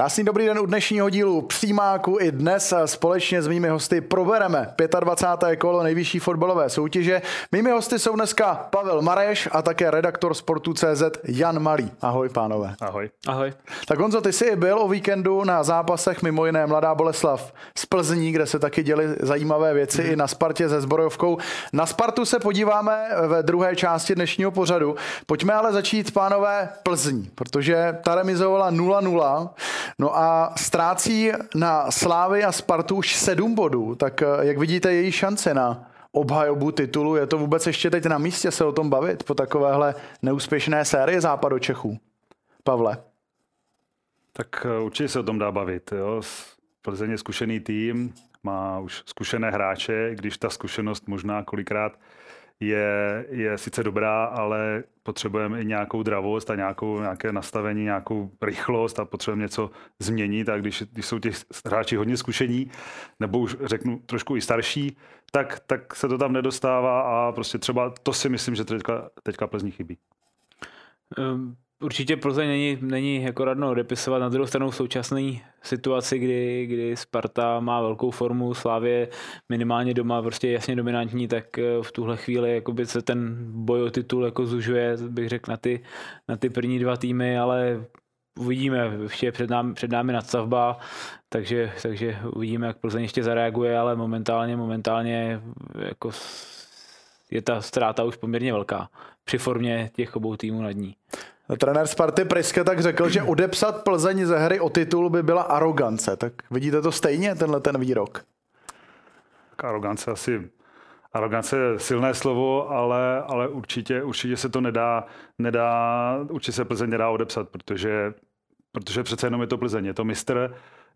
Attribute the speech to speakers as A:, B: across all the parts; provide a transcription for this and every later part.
A: Krásný dobrý den u dnešního dílu Přímáku. I dnes společně s mými hosty probereme 25. kolo nejvyšší fotbalové soutěže. Mými hosty jsou dneska Pavel Mareš a také redaktor sportu CZ Jan Malý. Ahoj pánové.
B: Ahoj.
C: Ahoj.
A: Tak Honzo, ty jsi byl o víkendu na zápasech mimo jiné Mladá Boleslav z Plzní, kde se taky děly zajímavé věci mm. i na Spartě se zbrojovkou. Na Spartu se podíváme ve druhé části dnešního pořadu. Pojďme ale začít, pánové, Plzní, protože ta remizovala 0-0. No a ztrácí na Slávy a Spartu už sedm bodů, tak eh, jak vidíte její šance na obhajobu titulu, je to vůbec ještě teď na místě se o tom bavit po takovéhle neúspěšné sérii západu Čechů? Pavle.
B: Tak eh, určitě se o tom dá bavit. Jo. Plzeň je zkušený tým, má už zkušené hráče, když ta zkušenost možná kolikrát je, je sice dobrá, ale potřebujeme i nějakou dravost a nějakou, nějaké nastavení, nějakou rychlost a potřebujeme něco změnit. A když, když jsou těch hráči hodně zkušení, nebo už řeknu trošku i starší, tak, tak se to tam nedostává a prostě třeba to si myslím, že teďka, teďka Plzní chybí.
C: Um Určitě Plzeň není, není jako radno odepisovat. Na druhou stranu v současné situaci, kdy, kdy Sparta má velkou formu, Slávě minimálně doma prostě jasně dominantní, tak eh, v tuhle chvíli jakoby se ten boj o titul jako zužuje, bych řekl, na ty, na ty první dva týmy, ale uvidíme, ještě je před námi, před námi nadstavba, takže, takže uvidíme, jak Plzeň ještě zareaguje, ale momentálně, momentálně jako je ta ztráta už poměrně velká při formě těch obou týmů nad ní.
A: Trenér Sparty Priske tak řekl, že odepsat Plzeň ze hry o titul by byla arogance. Tak vidíte to stejně, tenhle ten výrok?
B: Tak arogance asi Arogance je silné slovo, ale, ale určitě, určitě se to nedá, nedá, určitě se Plzeň nedá odepsat, protože, protože přece jenom je to Plzeň, je to mistr,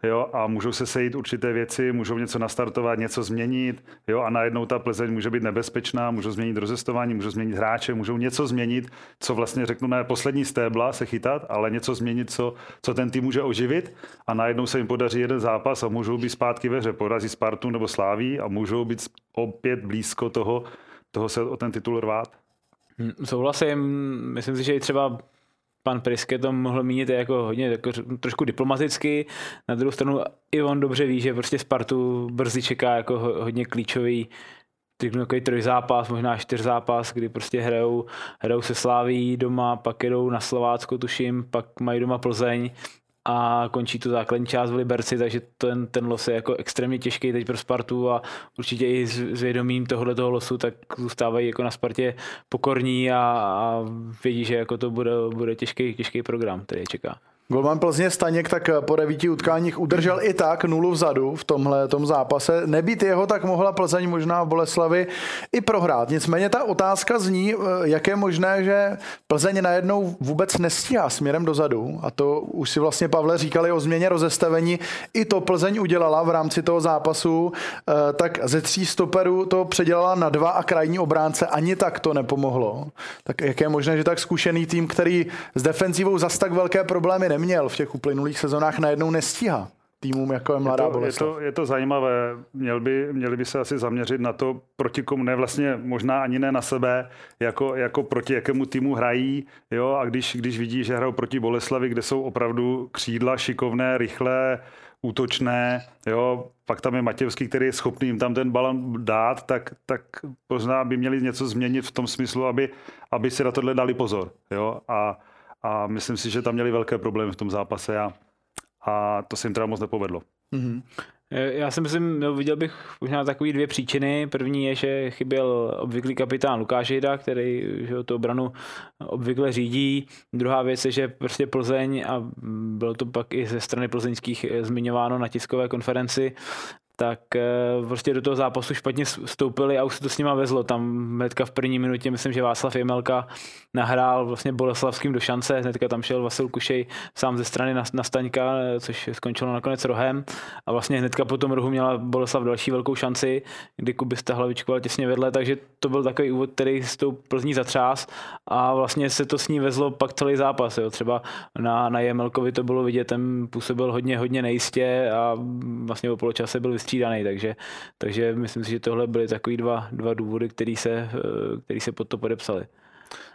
B: jo, a můžou se sejít určité věci, můžou něco nastartovat, něco změnit, jo, a najednou ta Plzeň může být nebezpečná, můžou změnit rozestování, můžou změnit hráče, můžou něco změnit, co vlastně řeknu na poslední stébla se chytat, ale něco změnit, co, co ten tým může oživit. A najednou se jim podaří jeden zápas a můžou být zpátky ve hře, porazí Spartu nebo Sláví a můžou být opět blízko toho, toho se o ten titul rvát.
C: Hm, souhlasím, myslím si, že i třeba pan Priske to mohl mínit jako hodně jako trošku diplomaticky. Na druhou stranu i on dobře ví, že prostě Spartu brzy čeká jako hodně klíčový takový trojzápas, možná čtyřzápas, kdy prostě hrajou, hrajou se Sláví doma, pak jedou na Slovácko, tuším, pak mají doma Plzeň a končí tu základní část v Liberci, takže ten, ten los je jako extrémně těžký teď pro Spartu a určitě i s, vědomím tohoto losu, tak zůstávají jako na Spartě pokorní a, a vědí, že jako to bude, bude těžký, těžký program, který je čeká.
A: Golman Plzně Staněk tak po devíti utkáních udržel i tak nulu vzadu v tomhle tom zápase. Nebýt jeho, tak mohla Plzeň možná v Boleslavi i prohrát. Nicméně ta otázka zní, jak je možné, že Plzeň najednou vůbec nestíhá směrem dozadu. A to už si vlastně Pavle říkali o změně rozestavení. I to Plzeň udělala v rámci toho zápasu. Eh, tak ze tří stoperů to předělala na dva a krajní obránce. Ani tak to nepomohlo. Tak jak je možné, že tak zkušený tým, který s defenzivou zas tak velké problémy neměl v těch uplynulých sezónách, najednou nestíhá týmům, jako je Mladá
B: je to,
A: Boleslav.
B: Je to, je to zajímavé. Měl by, měli by se asi zaměřit na to, proti komu, ne vlastně možná ani ne na sebe, jako, jako proti jakému týmu hrají. Jo? A když, když vidí, že hrajou proti Boleslavi, kde jsou opravdu křídla šikovné, rychlé, útočné, jo, pak tam je Matěvský, který je schopný jim tam ten balon dát, tak, tak možná by měli něco změnit v tom smyslu, aby, aby si na tohle dali pozor. Jo? A a myslím si, že tam měli velké problémy v tom zápase a, a to se jim teda moc nepovedlo. Mm-hmm.
C: Já si myslím, no, viděl bych možná takové dvě příčiny. První je, že chyběl obvyklý kapitán Lukáš Jejda, který že tu obranu obvykle řídí. Druhá věc je, že prostě Plzeň, a bylo to pak i ze strany plzeňských zmiňováno na tiskové konferenci, tak eh, prostě do toho zápasu špatně vstoupili a už se to s nima vezlo. Tam hnedka v první minutě, myslím, že Václav Jemelka nahrál vlastně Boleslavským do šance, hnedka tam šel Vasil Kušej sám ze strany na, Staňka, což skončilo nakonec rohem a vlastně hnedka po tom rohu měla Boleslav další velkou šanci, kdy Kubista hlavičkoval těsně vedle, takže to byl takový úvod, který s tou Plzní zatřás a vlastně se to s ní vezlo pak celý zápas. Jo. Třeba na, na Jemelkovi to bylo vidět, ten působil hodně, hodně nejistě a vlastně po poločase byl vystřídaný, takže, takže myslím si, že tohle byly takový dva, dva důvody, který se, eh, který se pod to podepsali.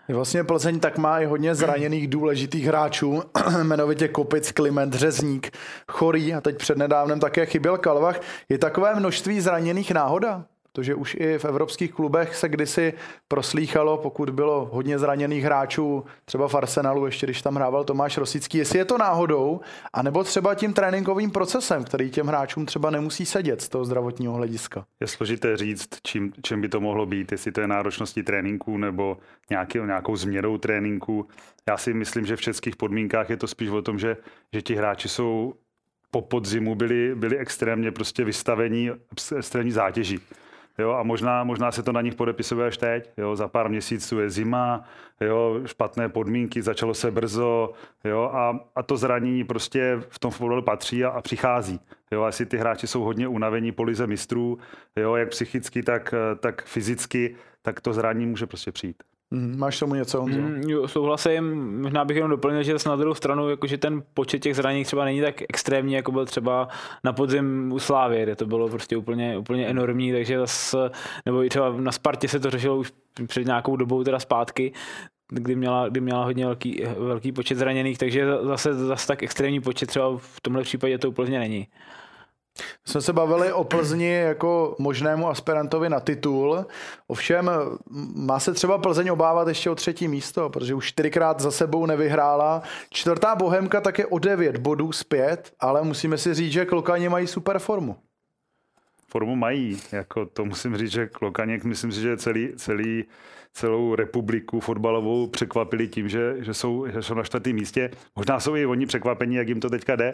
A: Vlastně Plzeň tak má i hodně zraněných důležitých hráčů, jmenovitě Kopic, Kliment, Řezník, Chorý a teď přednedávnem také chyběl Kalvach. Je takové množství zraněných náhoda? Protože už i v evropských klubech se kdysi proslýchalo, pokud bylo hodně zraněných hráčů, třeba v Arsenalu, ještě když tam hrával Tomáš Rosický, jestli je to náhodou, anebo třeba tím tréninkovým procesem, který těm hráčům třeba nemusí sedět z toho zdravotního hlediska.
B: Je složité říct, čím, čím by to mohlo být, jestli to je náročností tréninku nebo nějaký, nějakou změnou tréninku. Já si myslím, že v českých podmínkách je to spíš o tom, že, že ti hráči jsou po podzimu byli, byli extrémně prostě vystavení extrémní zátěži. Jo, a možná, možná se to na nich podepisuje až teď. Jo, za pár měsíců je zima, jo, špatné podmínky, začalo se brzo jo, a, a to zranění prostě v tom fotbalu patří a, a přichází. Jo, jestli ty hráči jsou hodně unavení po lize mistrů, jo, jak psychicky, tak, tak fyzicky, tak to zranění může prostě přijít.
A: Mm, máš tomu něco, Honzo? Mm,
C: souhlasím, možná bych jenom doplnil, že na druhou stranu, jakože ten počet těch zranění třeba není tak extrémní, jako byl třeba na podzim u Slávy, kde to bylo prostě úplně, úplně enormní, takže zase, nebo i třeba na Spartě se to řešilo už před nějakou dobou teda zpátky, kdy měla, kdy měla hodně velký, velký počet zraněných, takže zase, zase tak extrémní počet třeba v tomhle případě to úplně není.
A: Jsme se bavili o Plzni jako možnému aspirantovi na titul, ovšem má se třeba Plzeň obávat ještě o třetí místo, protože už čtyřikrát za sebou nevyhrála. Čtvrtá Bohemka také o devět bodů zpět, ale musíme si říct, že Klokani mají super formu.
B: Formu mají, jako to musím říct, že Klokaněk, myslím si, že celý, celý, celou republiku fotbalovou překvapili tím, že, že, jsou, že jsou na čtvrtém místě. Možná jsou i oni překvapení, jak jim to teďka jde,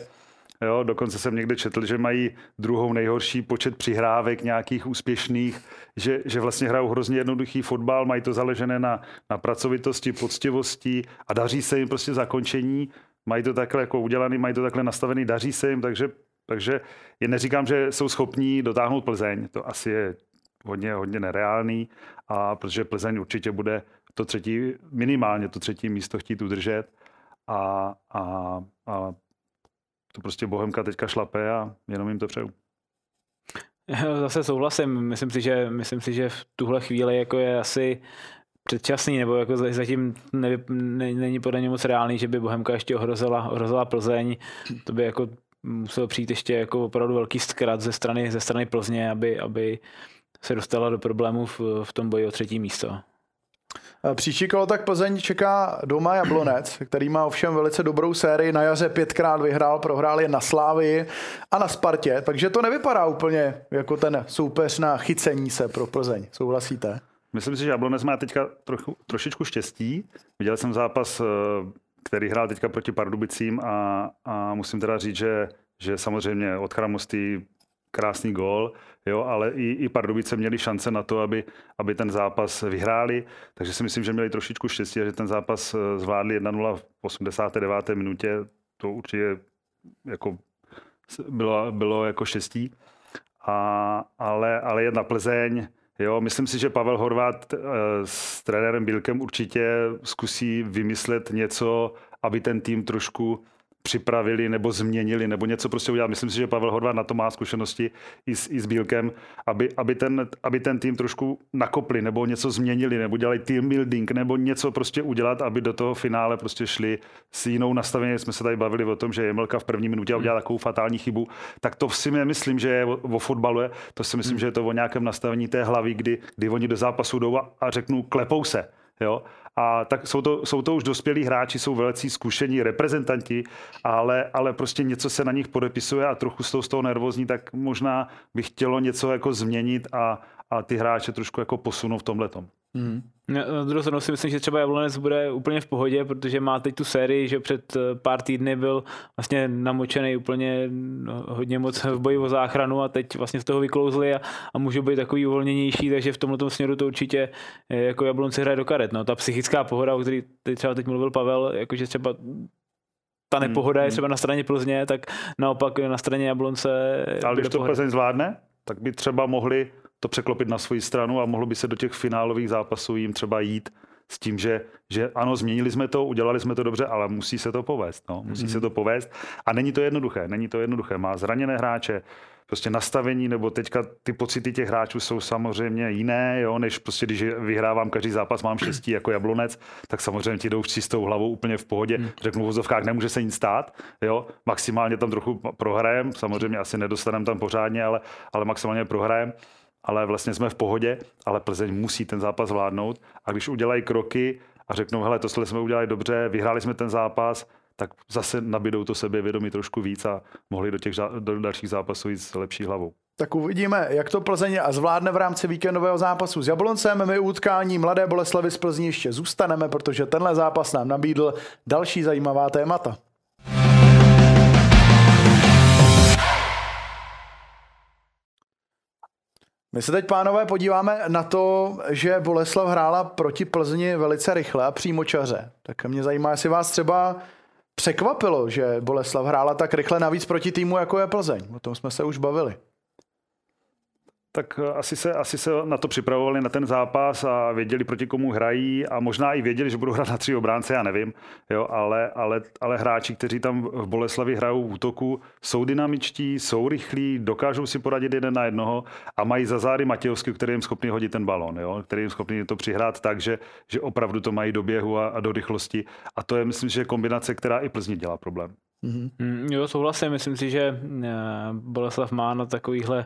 B: Jo, dokonce jsem někde četl, že mají druhou nejhorší počet přihrávek nějakých úspěšných, že, že vlastně hrajou hrozně jednoduchý fotbal, mají to zaležené na, na pracovitosti, poctivosti a daří se jim prostě zakončení. Mají to takhle jako udělaný, mají to takhle nastavený, daří se jim, takže, takže je neříkám, že jsou schopní dotáhnout Plzeň, to asi je hodně, hodně nereálný, a protože Plzeň určitě bude to třetí, minimálně to třetí místo chtít udržet a, a, a to prostě Bohemka teďka šlape a jenom jim to přeju.
C: Zase souhlasím. Myslím si, že, myslím si, že v tuhle chvíli jako je asi předčasný, nebo jako zatím nevy, ne, není podle něj moc reálný, že by Bohemka ještě ohrozila, ohrozila Plzeň. To by jako musel přijít ještě jako opravdu velký zkrat ze strany, ze strany Plzně, aby, aby se dostala do problémů v, v tom boji o třetí místo.
A: Eh, příští kolo tak Plzeň čeká doma Jablonec, který má ovšem velice dobrou sérii. Na jaře pětkrát vyhrál, prohrál je na Slávii a na Spartě, takže to nevypadá úplně jako ten soupeř na chycení se pro Plzeň. Souhlasíte?
B: Myslím si, že Jablonec má teďka trochu, trošičku štěstí. Viděl jsem zápas, eh, který hrál teďka proti Pardubicím a, a musím teda říct, že, že samozřejmě od Chramostý krásný gól, jo, ale i, i Pardubice měli šance na to, aby, aby ten zápas vyhráli, takže si myslím, že měli trošičku štěstí že ten zápas eh, zvládli 1-0 v 89. minutě, to určitě jako bylo, bylo jako štěstí. A, ale, ale jedna Plzeň, Jo, myslím si, že Pavel Horvát eh, s trenérem Bílkem určitě zkusí vymyslet něco, aby ten tým trošku připravili nebo změnili nebo něco prostě udělat. Myslím si, že Pavel Horvat na to má zkušenosti i s, i s Bílkem, aby, aby, ten, aby ten tým trošku nakopli nebo něco změnili nebo dělali team building nebo něco prostě udělat, aby do toho finále prostě šli s jinou nastavení. Jsme se tady bavili o tom, že Jemelka v první minutě udělal takovou fatální chybu, tak to si myslím, že je o, o fotbalu, to si myslím, že je to o nějakém nastavení té hlavy, kdy, kdy oni do zápasu jdou a, a řeknou klepou se. Jo? A tak jsou to, jsou to už dospělí hráči, jsou velicí zkušení reprezentanti, ale, ale prostě něco se na nich podepisuje a trochu jsou z toho nervózní, tak možná by chtělo něco jako změnit a, a ty hráče trošku jako posunout v tomhle.
C: Hmm. Na druhou stranu si myslím, že třeba Jablonec bude úplně v pohodě, protože má teď tu sérii, že před eh, pár týdny byl vlastně namočený úplně no, hodně moc v boji o záchranu a teď vlastně z toho vyklouzli a, a může být takový uvolněnější, takže v tomto směru to určitě eh, jako Jablonci hraje do karet. No, ta psychická pohoda, o který třeba teď mluvil Pavel, jakože třeba ta nepohoda je hmm. třeba na straně Plzně, tak naopak na straně Jablonce.
B: Ale když to Plzeň zvládne, tak by třeba mohli to překlopit na svoji stranu a mohlo by se do těch finálových zápasů jim třeba jít s tím, že, že ano, změnili jsme to, udělali jsme to dobře, ale musí se to povést. No. Musí mm-hmm. se to povést. A není to jednoduché, není to jednoduché. Má zraněné hráče, prostě nastavení, nebo teďka ty pocity těch hráčů jsou samozřejmě jiné, jo, než prostě když vyhrávám každý zápas, mám štěstí jako jablonec, tak samozřejmě ti jdou s čistou hlavou úplně v pohodě. Hmm. Řeknu v vozovkách, nemůže se nic stát, jo, maximálně tam trochu prohrajem, samozřejmě asi nedostaneme tam pořádně, ale, ale maximálně prohrajem ale vlastně jsme v pohodě, ale Plzeň musí ten zápas vládnout a když udělají kroky a řeknou, hele, to jsme udělali dobře, vyhráli jsme ten zápas, tak zase nabídou to sebevědomí trošku víc a mohli do těch do dalších zápasů jít s lepší hlavou.
A: Tak uvidíme, jak to Plzeň zvládne v rámci víkendového zápasu s Jabloncem. My utkání Mladé Boleslavy z Plzní ještě zůstaneme, protože tenhle zápas nám nabídl další zajímavá témata. My se teď, pánové, podíváme na to, že Boleslav hrála proti Plzni velice rychle a přímočaře. Tak mě zajímá, jestli vás třeba překvapilo, že Boleslav hrála tak rychle navíc proti týmu, jako je Plzeň. O tom jsme se už bavili
B: tak eh, asi se, asi se na to připravovali, na ten zápas a věděli, proti komu hrají a možná i věděli, že budou hrát na tři obránce, já nevím, jo, ale, ale, ale hráči, kteří tam v Boleslavi hrajou v útoku, jsou dynamičtí, jsou rychlí, dokážou si poradit jeden na jednoho a mají za zády Matějovský, který jim schopný hodit ten balon, jo, který jim schopný to přihrát tak, že, že opravdu to mají do běhu a, a do rychlosti. A to je, myslím, že je kombinace, která i Plzni dělá problém.
C: Mm-hmm. Jo, souhlasím. Myslím si, že eh, Boleslav má na takovýchhle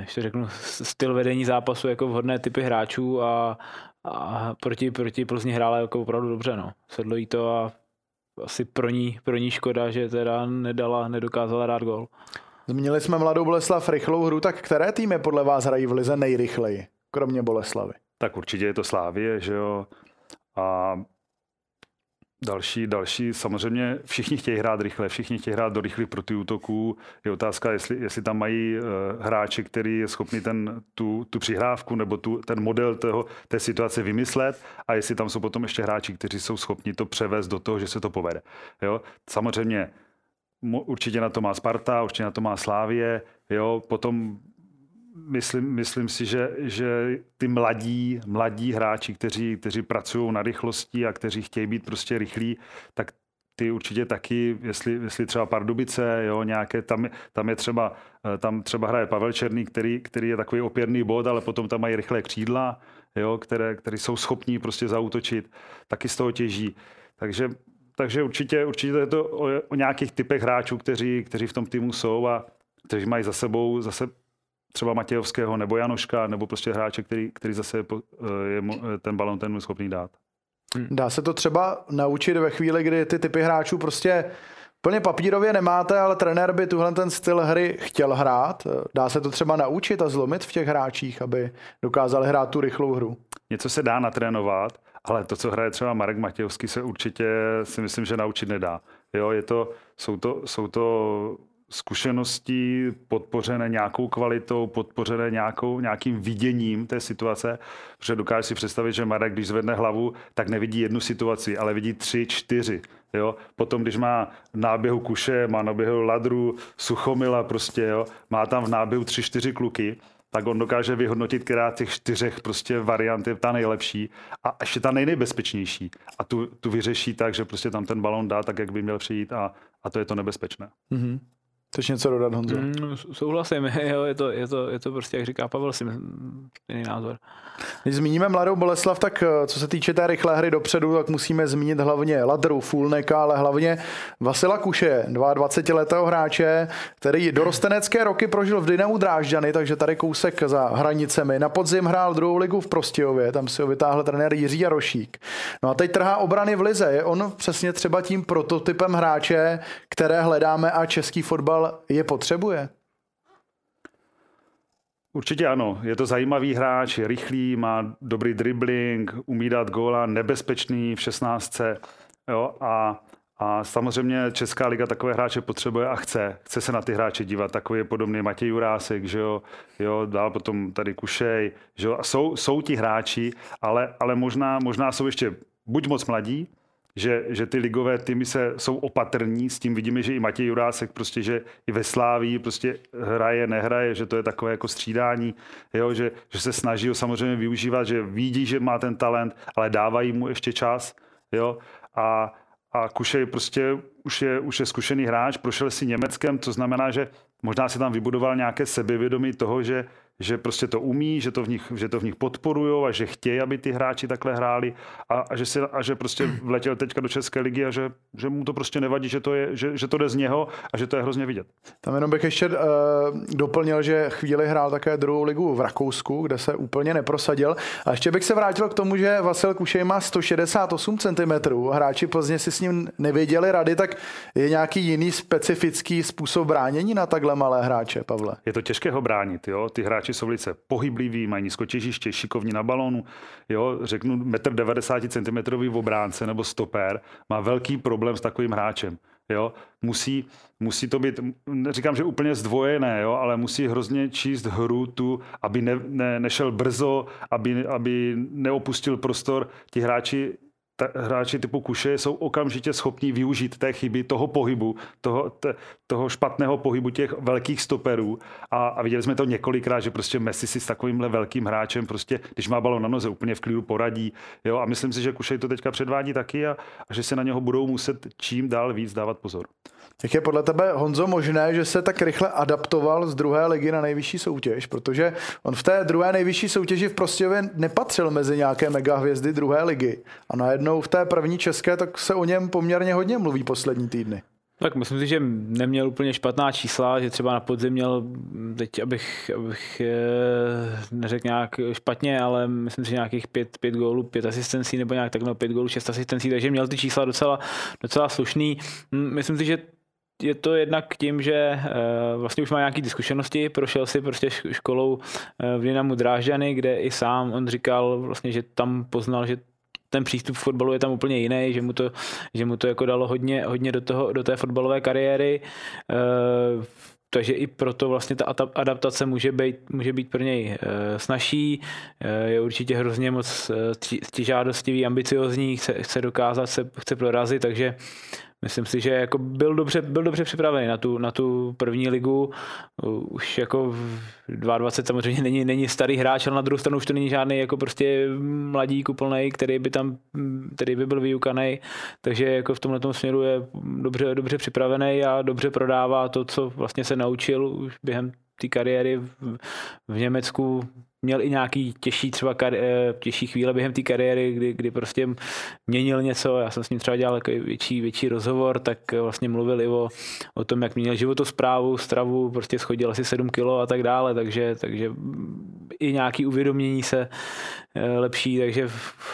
C: ještě řeknu, styl vedení zápasu jako vhodné typy hráčů a, a proti, proti Plzni hrála jako opravdu dobře. No. Sedlo jí to a asi pro ní, pro ní škoda, že teda nedala, nedokázala dát gol.
A: Zmínili jsme Mladou Boleslav rychlou hru, tak které týmy podle vás hrají v lize nejrychleji, kromě Boleslavy?
B: Tak určitě je to Slávie, že jo. A Další, další, samozřejmě všichni chtějí hrát rychle, všichni chtějí hrát do rychlých protiútoků. Je otázka, jestli, jestli tam mají uh, hráči, který je schopný ten, tu, tu přihrávku nebo tu, ten model toho, té situace vymyslet a jestli tam jsou potom ještě hráči, kteří jsou schopni to převést do toho, že se to povede. Jo? Samozřejmě určitě na to má Sparta, určitě na to má Slávie, jo? potom myslím, myslím si, že, že ty mladí, mladí hráči, kteří, kteří pracují na rychlosti a kteří chtějí být prostě rychlí, tak ty určitě taky, jestli, jestli třeba Pardubice, jo, nějaké, tam, tam je třeba, eh, tam třeba hraje Pavel Černý, který, který je takový opěrný bod, ale potom tam mají rychlé křídla, jo, které, které jsou schopní prostě zautočit, taky z toho těží. Takže, takže určitě, určitě je to o, o nějakých typech hráčů, kteří, kteří v tom týmu jsou a kteří mají za sebou zase třeba Matějovského nebo Janoška, nebo prostě hráče, který, který zase je, je ten balon ten schopný dát.
A: Hmm. Dá se to třeba naučit ve chvíli, kdy ty typy hráčů prostě plně papírově nemáte, ale trenér by tuhle ten styl hry chtěl hrát. Dá se to třeba naučit a zlomit v těch hráčích, aby dokázali hrát tu rychlou hru?
B: Něco se dá natrénovat, ale to, co hraje třeba Marek Matějovský, se určitě si myslím, že naučit nedá. Jo, je to, jsou, to, jsou to zkušeností podpořené nějakou kvalitou, podpořené nějakou, nějakým viděním té situace, protože dokáže si představit, že Marek, když zvedne hlavu, tak nevidí jednu situaci, ale vidí tři, čtyři. Jo? Potom, když má náběhu kuše, má náběhu ladru, suchomila prostě, jo? má tam v náběhu tři, čtyři kluky, tak on dokáže vyhodnotit, která těch čtyřech prostě variant je ta nejlepší a ještě ta nejnebezpečnější. A tu, tu vyřeší tak, že prostě tam ten balon dá tak, jak by měl přijít a, a to je to nebezpečné. Mm-hmm.
A: Chceš něco dodat, Honzo? Mm,
C: souhlasím, jo, je to, je, to, je to prostě, jak říká Pavel, si jiný názor.
A: Když zmíníme mladou Boleslav, tak eh, co se týče té rychlé hry dopředu, tak musíme zmínit hlavně Ladru, Fulneka, ale hlavně Vasila Kuše, 22-letého hráče, který dorostenecké roky prožil v Dynamu Drážďany, takže tady kousek za hranicemi. Na podzim hrál druhou ligu v Prostějově, tam si ho vytáhl trenér Jiří Jarošík. No a teď trhá obrany v Lize. Je on přesně třeba tím prototypem hráče, které hledáme a český fotbal je potřebuje?
B: Určitě ano, je to zajímavý hráč, je rychlý, má dobrý dribbling, umí dát góla, nebezpečný v 16. Jo, a, a samozřejmě Česká liga takové hráče potřebuje a chce. Chce se na ty hráče dívat. Takový je podobný Matěj Jurásek, že jo, jo dál potom tady Kušej, že jo. A jsou, jsou ti hráči, ale, ale možná, možná jsou ještě buď moc mladí, že, že ty ligové týmy se, jsou opatrní, s tím vidíme, že i Matěj Jurásek prostě, že i ve Sláví prostě hraje, nehraje, že to je takové jako střídání, jo, že, že se snaží ho samozřejmě využívat, že vidí, že má ten talent, ale dávají mu ještě čas, jo, a, a Kušej prostě už je, už je zkušený hráč, prošel si Německem, to znamená, že možná si tam vybudoval nějaké sebevědomí toho, že, že prostě to umí, že to v nich, že to v nich podporují a že chtějí, aby ty hráči takhle hráli a, a, že, si, a že prostě vletěl teďka do České ligy a že, že mu to prostě nevadí, že to, je, že, že to jde z něho a že to je hrozně vidět.
A: Tam jenom bych ještě uh, doplnil, že chvíli hrál také druhou ligu v Rakousku, kde se úplně neprosadil. A ještě bych se vrátil k tomu, že Vasil Kušej má 168 cm. Hráči Plzně si s ním nevěděli rady, tak je nějaký jiný specifický způsob bránění na takhle malé hráče, Pavle?
B: Je to těžké ho bránit, jo. Ty hráči jsou velice pohybliví, mají nízkotěžiště, šikovní na balónu, jo. Řeknu 1,90 cm obránce nebo stoper má velký problém s takovým hráčem. Jo, musí, musí to být, neříkám, že úplně zdvojené, jo, ale musí hrozně číst hru tu, aby ne, ne, nešel brzo, aby, aby neopustil prostor. Ti hráči ta, hráči typu Kuše jsou okamžitě schopní využít té chyby, toho pohybu, toho, te, toho špatného pohybu těch velkých stoperů. A, a viděli jsme to několikrát, že prostě Messi si s takovýmhle velkým hráčem prostě, když má balon na noze, úplně v klidu poradí. Jo? A myslím si, že Kušej to teďka předvádí taky a, a že se na něho budou muset čím dál víc dávat pozor.
A: Jak je podle tebe, Honzo, možné, že se tak rychle adaptoval z druhé ligy na nejvyšší soutěž? Protože on v té druhé nejvyšší soutěži v Prostějově nepatřil mezi nějaké megahvězdy druhé ligy. A najednou v té první české tak se o něm poměrně hodně mluví poslední týdny.
C: Tak myslím si, že neměl úplně špatná čísla, že třeba na podzim měl, teď abych, abych eh, neřekl nějak špatně, ale myslím si, že nějakých pět, pět gólů, pět asistencí nebo nějak tak, no pět gólů, šest asistencí, takže měl ty čísla docela, docela slušný. Myslím si, že je to jednak tím, že uh, vlastně už má nějaké zkušenosti, prošel si prostě školou uh, v Dynamu Drážďany, kde i sám on říkal vlastně, že tam poznal, že ten přístup k fotbalu je tam úplně jiný, že mu to, že mu to jako dalo hodně, hodně do, toho, do té fotbalové kariéry. Uh, takže i proto vlastně ta adaptace může být, může být pro něj snažší, je určitě hrozně moc žádostivý, ambiciozní, chce, chce dokázat, se, chce prorazit, takže myslím si, že jako byl, dobře, byl dobře připravený na tu, na tu první ligu. Už jako 22 samozřejmě není, není starý hráč, ale na druhou stranu už to není žádný jako prostě mladý úplnej, který by tam, který by byl vyukaný. Takže jako v tomhle směru je dobře, dobře připravený a dobře prodává to, co vlastně se naučil už během té kariéry v, v Německu měl i nějaký těžší třeba kari- eh, těžší chvíle během té kariéry, kdy, kdy prostě měnil něco, já jsem s ním třeba dělal jako větší, větší rozhovor, tak vlastně mluvil i o, o tom, jak měl životosprávu, stravu, prostě schodil asi 7 kilo a tak dále, takže, takže i nějaký uvědomění se eh, lepší, takže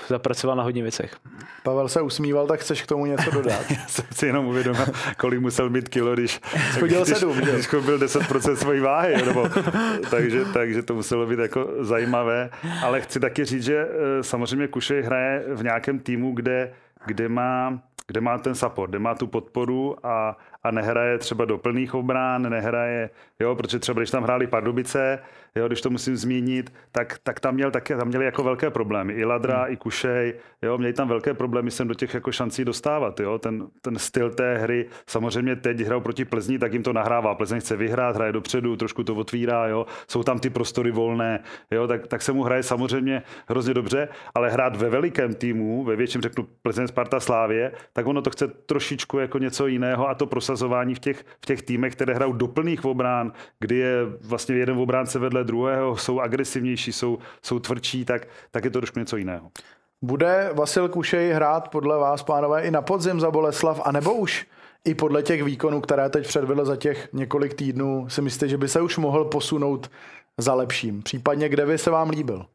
C: zapracoval na hodně věcech.
A: Pavel se usmíval, tak chceš k tomu něco dodat?
B: Já jsem si jenom uvědomil, kolik musel mít kilo, když,
A: Schodil
B: když,
A: sedm,
B: když byl 10% svojí váhy, nebo, takže, takže to muselo být jako zajímavé. Ale chci taky říct, že eh, samozřejmě Kušej hraje v nějakém týmu, kde, kde má kde má ten support, kde má tu podporu a, a nehraje třeba do plných obrán, nehraje, jo, protože třeba když tam hráli Pardubice, jo, když to musím zmínit, tak, tak tam, měl také, tam měli jako velké problémy. I Ladra, hmm. i Kušej, jo, měli tam velké problémy sem do těch jako šancí dostávat. Jo. Ten, ten styl té hry, samozřejmě teď hrajou proti Plzni, tak jim to nahrává. Plzeň chce vyhrát, hraje dopředu, trošku to otvírá, jo. jsou tam ty prostory volné, jo, tak, tak se mu hraje samozřejmě hrozně dobře, ale hrát ve velikém týmu, ve větším řeknu Plzeň, Sparta, Slávě, tak ono to chce trošičku jako něco jiného a to prosazování v těch, v těch týmech, které hrajou do plných obrán, kdy je vlastně jeden obránce vedle druhého, jsou agresivnější, jsou, jsou tvrdší, tak, tak je to trošku něco jiného.
A: Bude Vasil Kušej hrát podle vás, pánové, i na podzim za Boleslav, anebo už i podle těch výkonů, které teď předvedl za těch několik týdnů, si myslíte, že by se už mohl posunout za lepším? Případně kde by se vám líbil?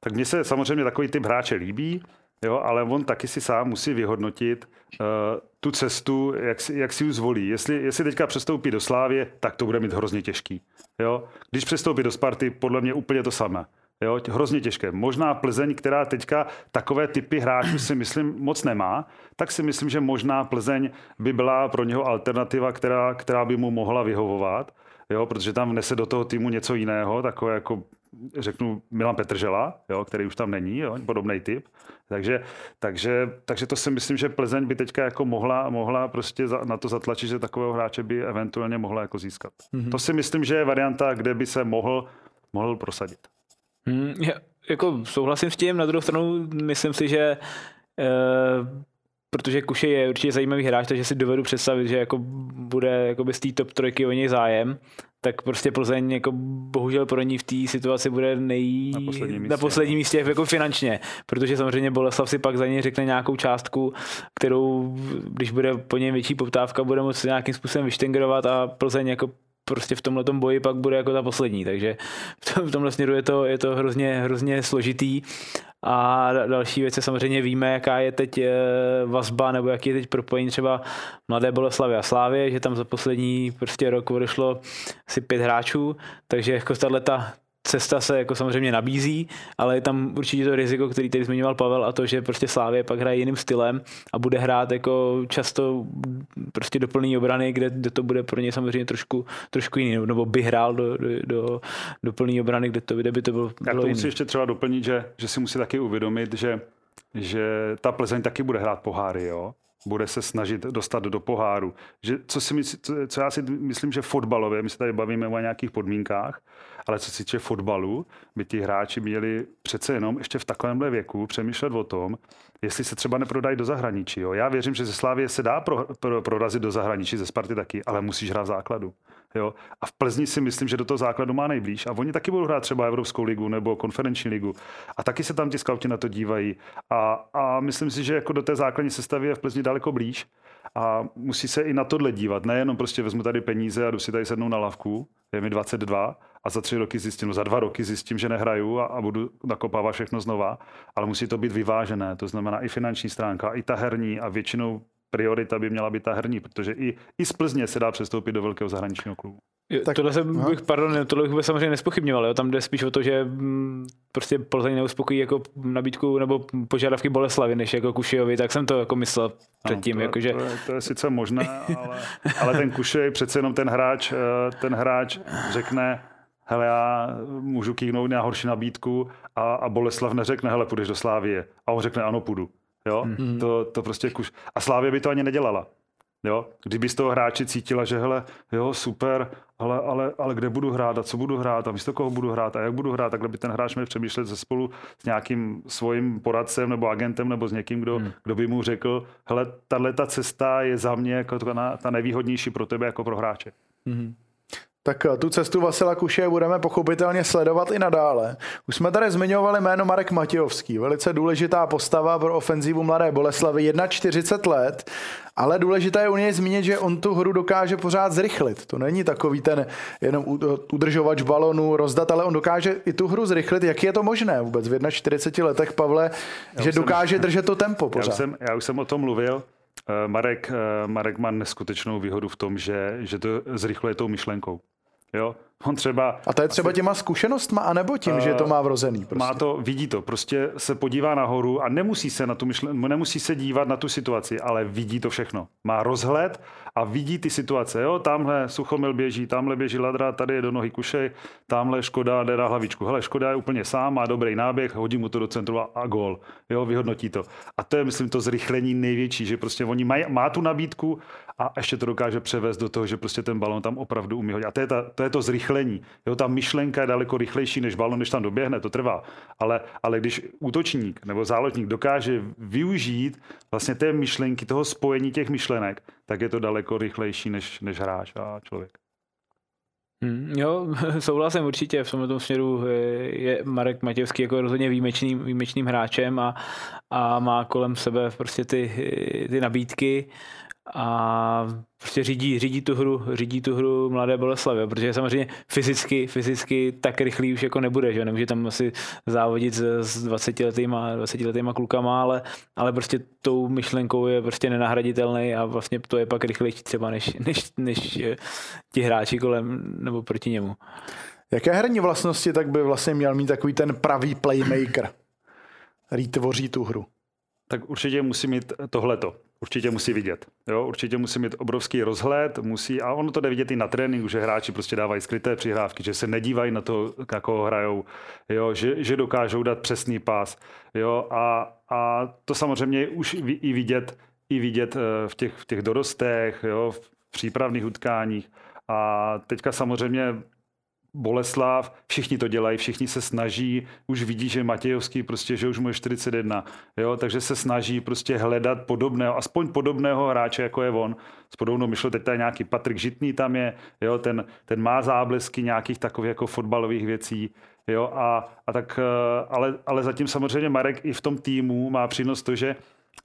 B: Tak mně se samozřejmě takový typ hráče líbí. Jo, ale on taky si sám musí vyhodnotit uh, tu cestu, jak si, jak si ji zvolí. Jestli, jestli teďka přestoupí do Slávě, tak to bude mít hrozně těžký. Jo? Když přestoupí do Sparty, podle mě úplně to samé. Jo, hrozně těžké. Možná Plzeň, která teďka takové typy hráčů si myslím moc nemá, tak si myslím, že možná Plzeň by byla pro něho alternativa, která, která by mu mohla vyhovovat, jo, protože tam vnese do toho týmu něco jiného, takové jako řeknu Milan Petržela, jo, který už tam není, jo, podobný typ. Takže, takže, takže to si myslím, že Plzeň by teďka jako mohla, mohla prostě za, na to zatlačit, že takového hráče by eventuálně mohla jako získat. Mm-hmm. To si myslím, že je varianta, kde by se mohl, mohl prosadit.
C: Hmm, jako souhlasím s tím, na druhou stranu myslím si, že e, protože Kuše je určitě zajímavý hráč, takže si dovedu představit, že jako bude jakoby z té top trojky o něj zájem, tak prostě Plzeň jako bohužel pro ní v té situaci bude nej...
B: na posledním místě,
C: na posledním místě jako finančně, protože samozřejmě Boleslav si pak za něj řekne nějakou částku, kterou, když bude po něm větší poptávka, bude moci nějakým způsobem vyštengrovat a Plzeň jako prostě v tomhle boji pak bude jako ta poslední, takže v tomhle směru je to, je to hrozně, hrozně složitý. A další věc je samozřejmě víme, jaká je teď eh, vazba nebo jaký je teď propojení třeba Mladé Boleslavy a Slávě, že tam za poslední prostě rok odešlo asi pět hráčů, takže jako tahle ta cesta se jako samozřejmě nabízí, ale je tam určitě to riziko, který tady zmiňoval Pavel a to, že prostě Slávě pak hraje jiným stylem a bude hrát jako často prostě do plný obrany, kde, kde to bude pro ně samozřejmě trošku, trošku jiný, nebo by hrál do, do, do, do plný obrany, kde, to, kde by to bylo,
B: Já
C: to
B: musím ještě třeba doplnit, že, že si musí taky uvědomit, že, že ta Plzeň taky bude hrát poháry, jo? bude se snažit dostat do poháru. Že, co, si mysl, co, co já si myslím, že fotbalově, my se tady bavíme o nějakých podmínkách, ale co se týče fotbalu, by ti hráči měli přece jenom ještě v takovémhle věku přemýšlet o tom, jestli se třeba neprodají do zahraničí. Jo. Já věřím, že ze Slávie se dá pro, pro, prorazit do zahraničí, ze Sparty taky, ale musíš hrát v základu. Jo? A v Plzni si myslím, že do toho základu má nejblíž. A oni taky budou hrát třeba Evropskou ligu nebo konferenční ligu. A taky se tam ti skauti na to dívají. A, a myslím si, že jako do té základní sestavy je v Plzni daleko blíž. A musí se i na tohle dívat. Nejenom prostě vezmu tady peníze a jdu si tady sednout na lavku, je mi 22 a za tři roky zjistím, no za dva roky zjistím, že nehraju a, a budu nakopávat všechno znova, ale musí to být vyvážené, to znamená i finanční stránka, i ta herní a většinou priorita by měla být ta herní, protože i, i z Plzně se dá přestoupit do velkého zahraničního klubu.
C: Jo, tak, tohle jsem, bych, pardon, tohle bych samozřejmě nespochybňoval, jo. tam jde spíš o to, že mm, prostě Plzeň neuspokojí jako nabídku nebo požadavky Boleslavy, než jako Kušijovi, tak jsem to jako myslel předtím.
B: No, to,
C: jako, že...
B: to, je, to je sice možné, ale, ale ten Kušej, přece jenom ten hráč, eh, ten hráč řekne, hele, já můžu kýhnout na horší nabídku a, a Boleslav neřekne, hele, půjdeš do Slávie. A on řekne, ano, půjdu. Jo? Mm-hmm. To, to prostě kuš. A Slávě by to ani nedělala. Jo? Kdyby z toho hráči cítila, že hele, jo, super, ale, ale, ale kde budu hrát a co budu hrát a místo koho budu hrát a jak budu hrát, takhle by ten hráč měl přemýšlet ze spolu s nějakým svým poradcem nebo agentem nebo s někým, kdo, hmm. kdo by mu řekl, hele, tahle ta cesta je za mě jako ta, ta nevýhodnější pro tebe jako pro hráče. Hmm.
A: Tak eh, tu cestu Vasila Kuše budeme pochopitelně sledovat i nadále. Už jsme tady zmiňovali jméno Marek Matějovský, velice důležitá postava pro ofenzívu Mladé Boleslavy, 41 let, ale důležité je u něj zmínit, že on tu hru dokáže pořád zrychlit. To není takový ten jenom udržovač balonu, rozdat, ale on dokáže i tu hru zrychlit. Jak je to možné vůbec v 41 letech, Pavle, já že dokáže jsem, držet to tempo pořád?
B: Já už, jsem, já už jsem o tom mluvil. Eh, Marek, eh, Marek má neskutečnou výhodu v tom, že, že to zrychluje tou myšlenkou. Jo? On třeba...
A: A to je třeba asi, těma zkušenostma, anebo tím, uh, že to má vrozený?
B: Prostě. Má to, vidí to, prostě se podívá nahoru a nemusí se na tu myšlen, nemusí se dívat na tu situaci, ale vidí to všechno. Má rozhled a vidí ty situace. Jo? Tamhle Suchomil běží, tamhle běží Ladra, tady je do nohy Kušej, tamhle Škoda jde na hlavičku. Hele, Škoda je úplně sám, má dobrý náběh, hodí mu to do centru a, a gol. Jo, vyhodnotí to. A to je, myslím, to zrychlení největší, že prostě oni mají, má tu nabídku a ještě to dokáže převést do toho, že prostě ten balon tam opravdu umí hodit. A to je, ta, to, je to zrychlení. Jo, ta myšlenka je daleko rychlejší než balon, než tam doběhne, to trvá. Ale, ale když útočník nebo záložník dokáže využít vlastně té myšlenky, toho spojení těch myšlenek, tak je to daleko rychlejší než, než hráč a člověk.
C: Hmm, jo, souhlasím určitě. V tomto směru je Marek Matějovský jako rozhodně výjimečným, výjimečným hráčem a, a má kolem sebe prostě ty, ty nabídky a prostě řídí, řídí, tu hru, řídí tu hru mladé Boleslavy, protože samozřejmě fyzicky, fyzicky tak rychlý už jako nebude, že nemůže tam asi závodit s, s 20 letýma, 20 letýma klukama, ale, ale prostě tou myšlenkou je prostě nenahraditelný a vlastně to je pak rychlejší třeba než, než, než eh, ti hráči kolem nebo proti němu.
A: Jaké herní vlastnosti tak by vlastně měl mít takový ten pravý playmaker, který tvoří tu hru?
B: Tak určitě musí mít tohleto určitě musí vidět. Jo? Určitě musí mít obrovský rozhled, musí, a ono to jde vidět i na tréninku, že hráči prostě dávají skryté přihrávky, že se nedívají na to, jako hrajou, jo? Že, že dokážou dát přesný pás. Jo? A, a to samozřejmě už i vidět, i vidět eh, v těch, v těch dorostech, jo? v přípravných utkáních. A teďka samozřejmě Boleslav, všichni to dělají, všichni se snaží, už vidí, že Matějovský prostě, že už mu je 41, jo, takže se snaží prostě hledat podobného, aspoň podobného hráče, jako je on. S podobnou myšlou, teď tady nějaký Patrik Žitný tam je, jo, ten, ten má záblesky nějakých takových jako fotbalových věcí, jo, a, a tak, eh, ale, ale zatím samozřejmě Marek i v tom týmu má přínos to, že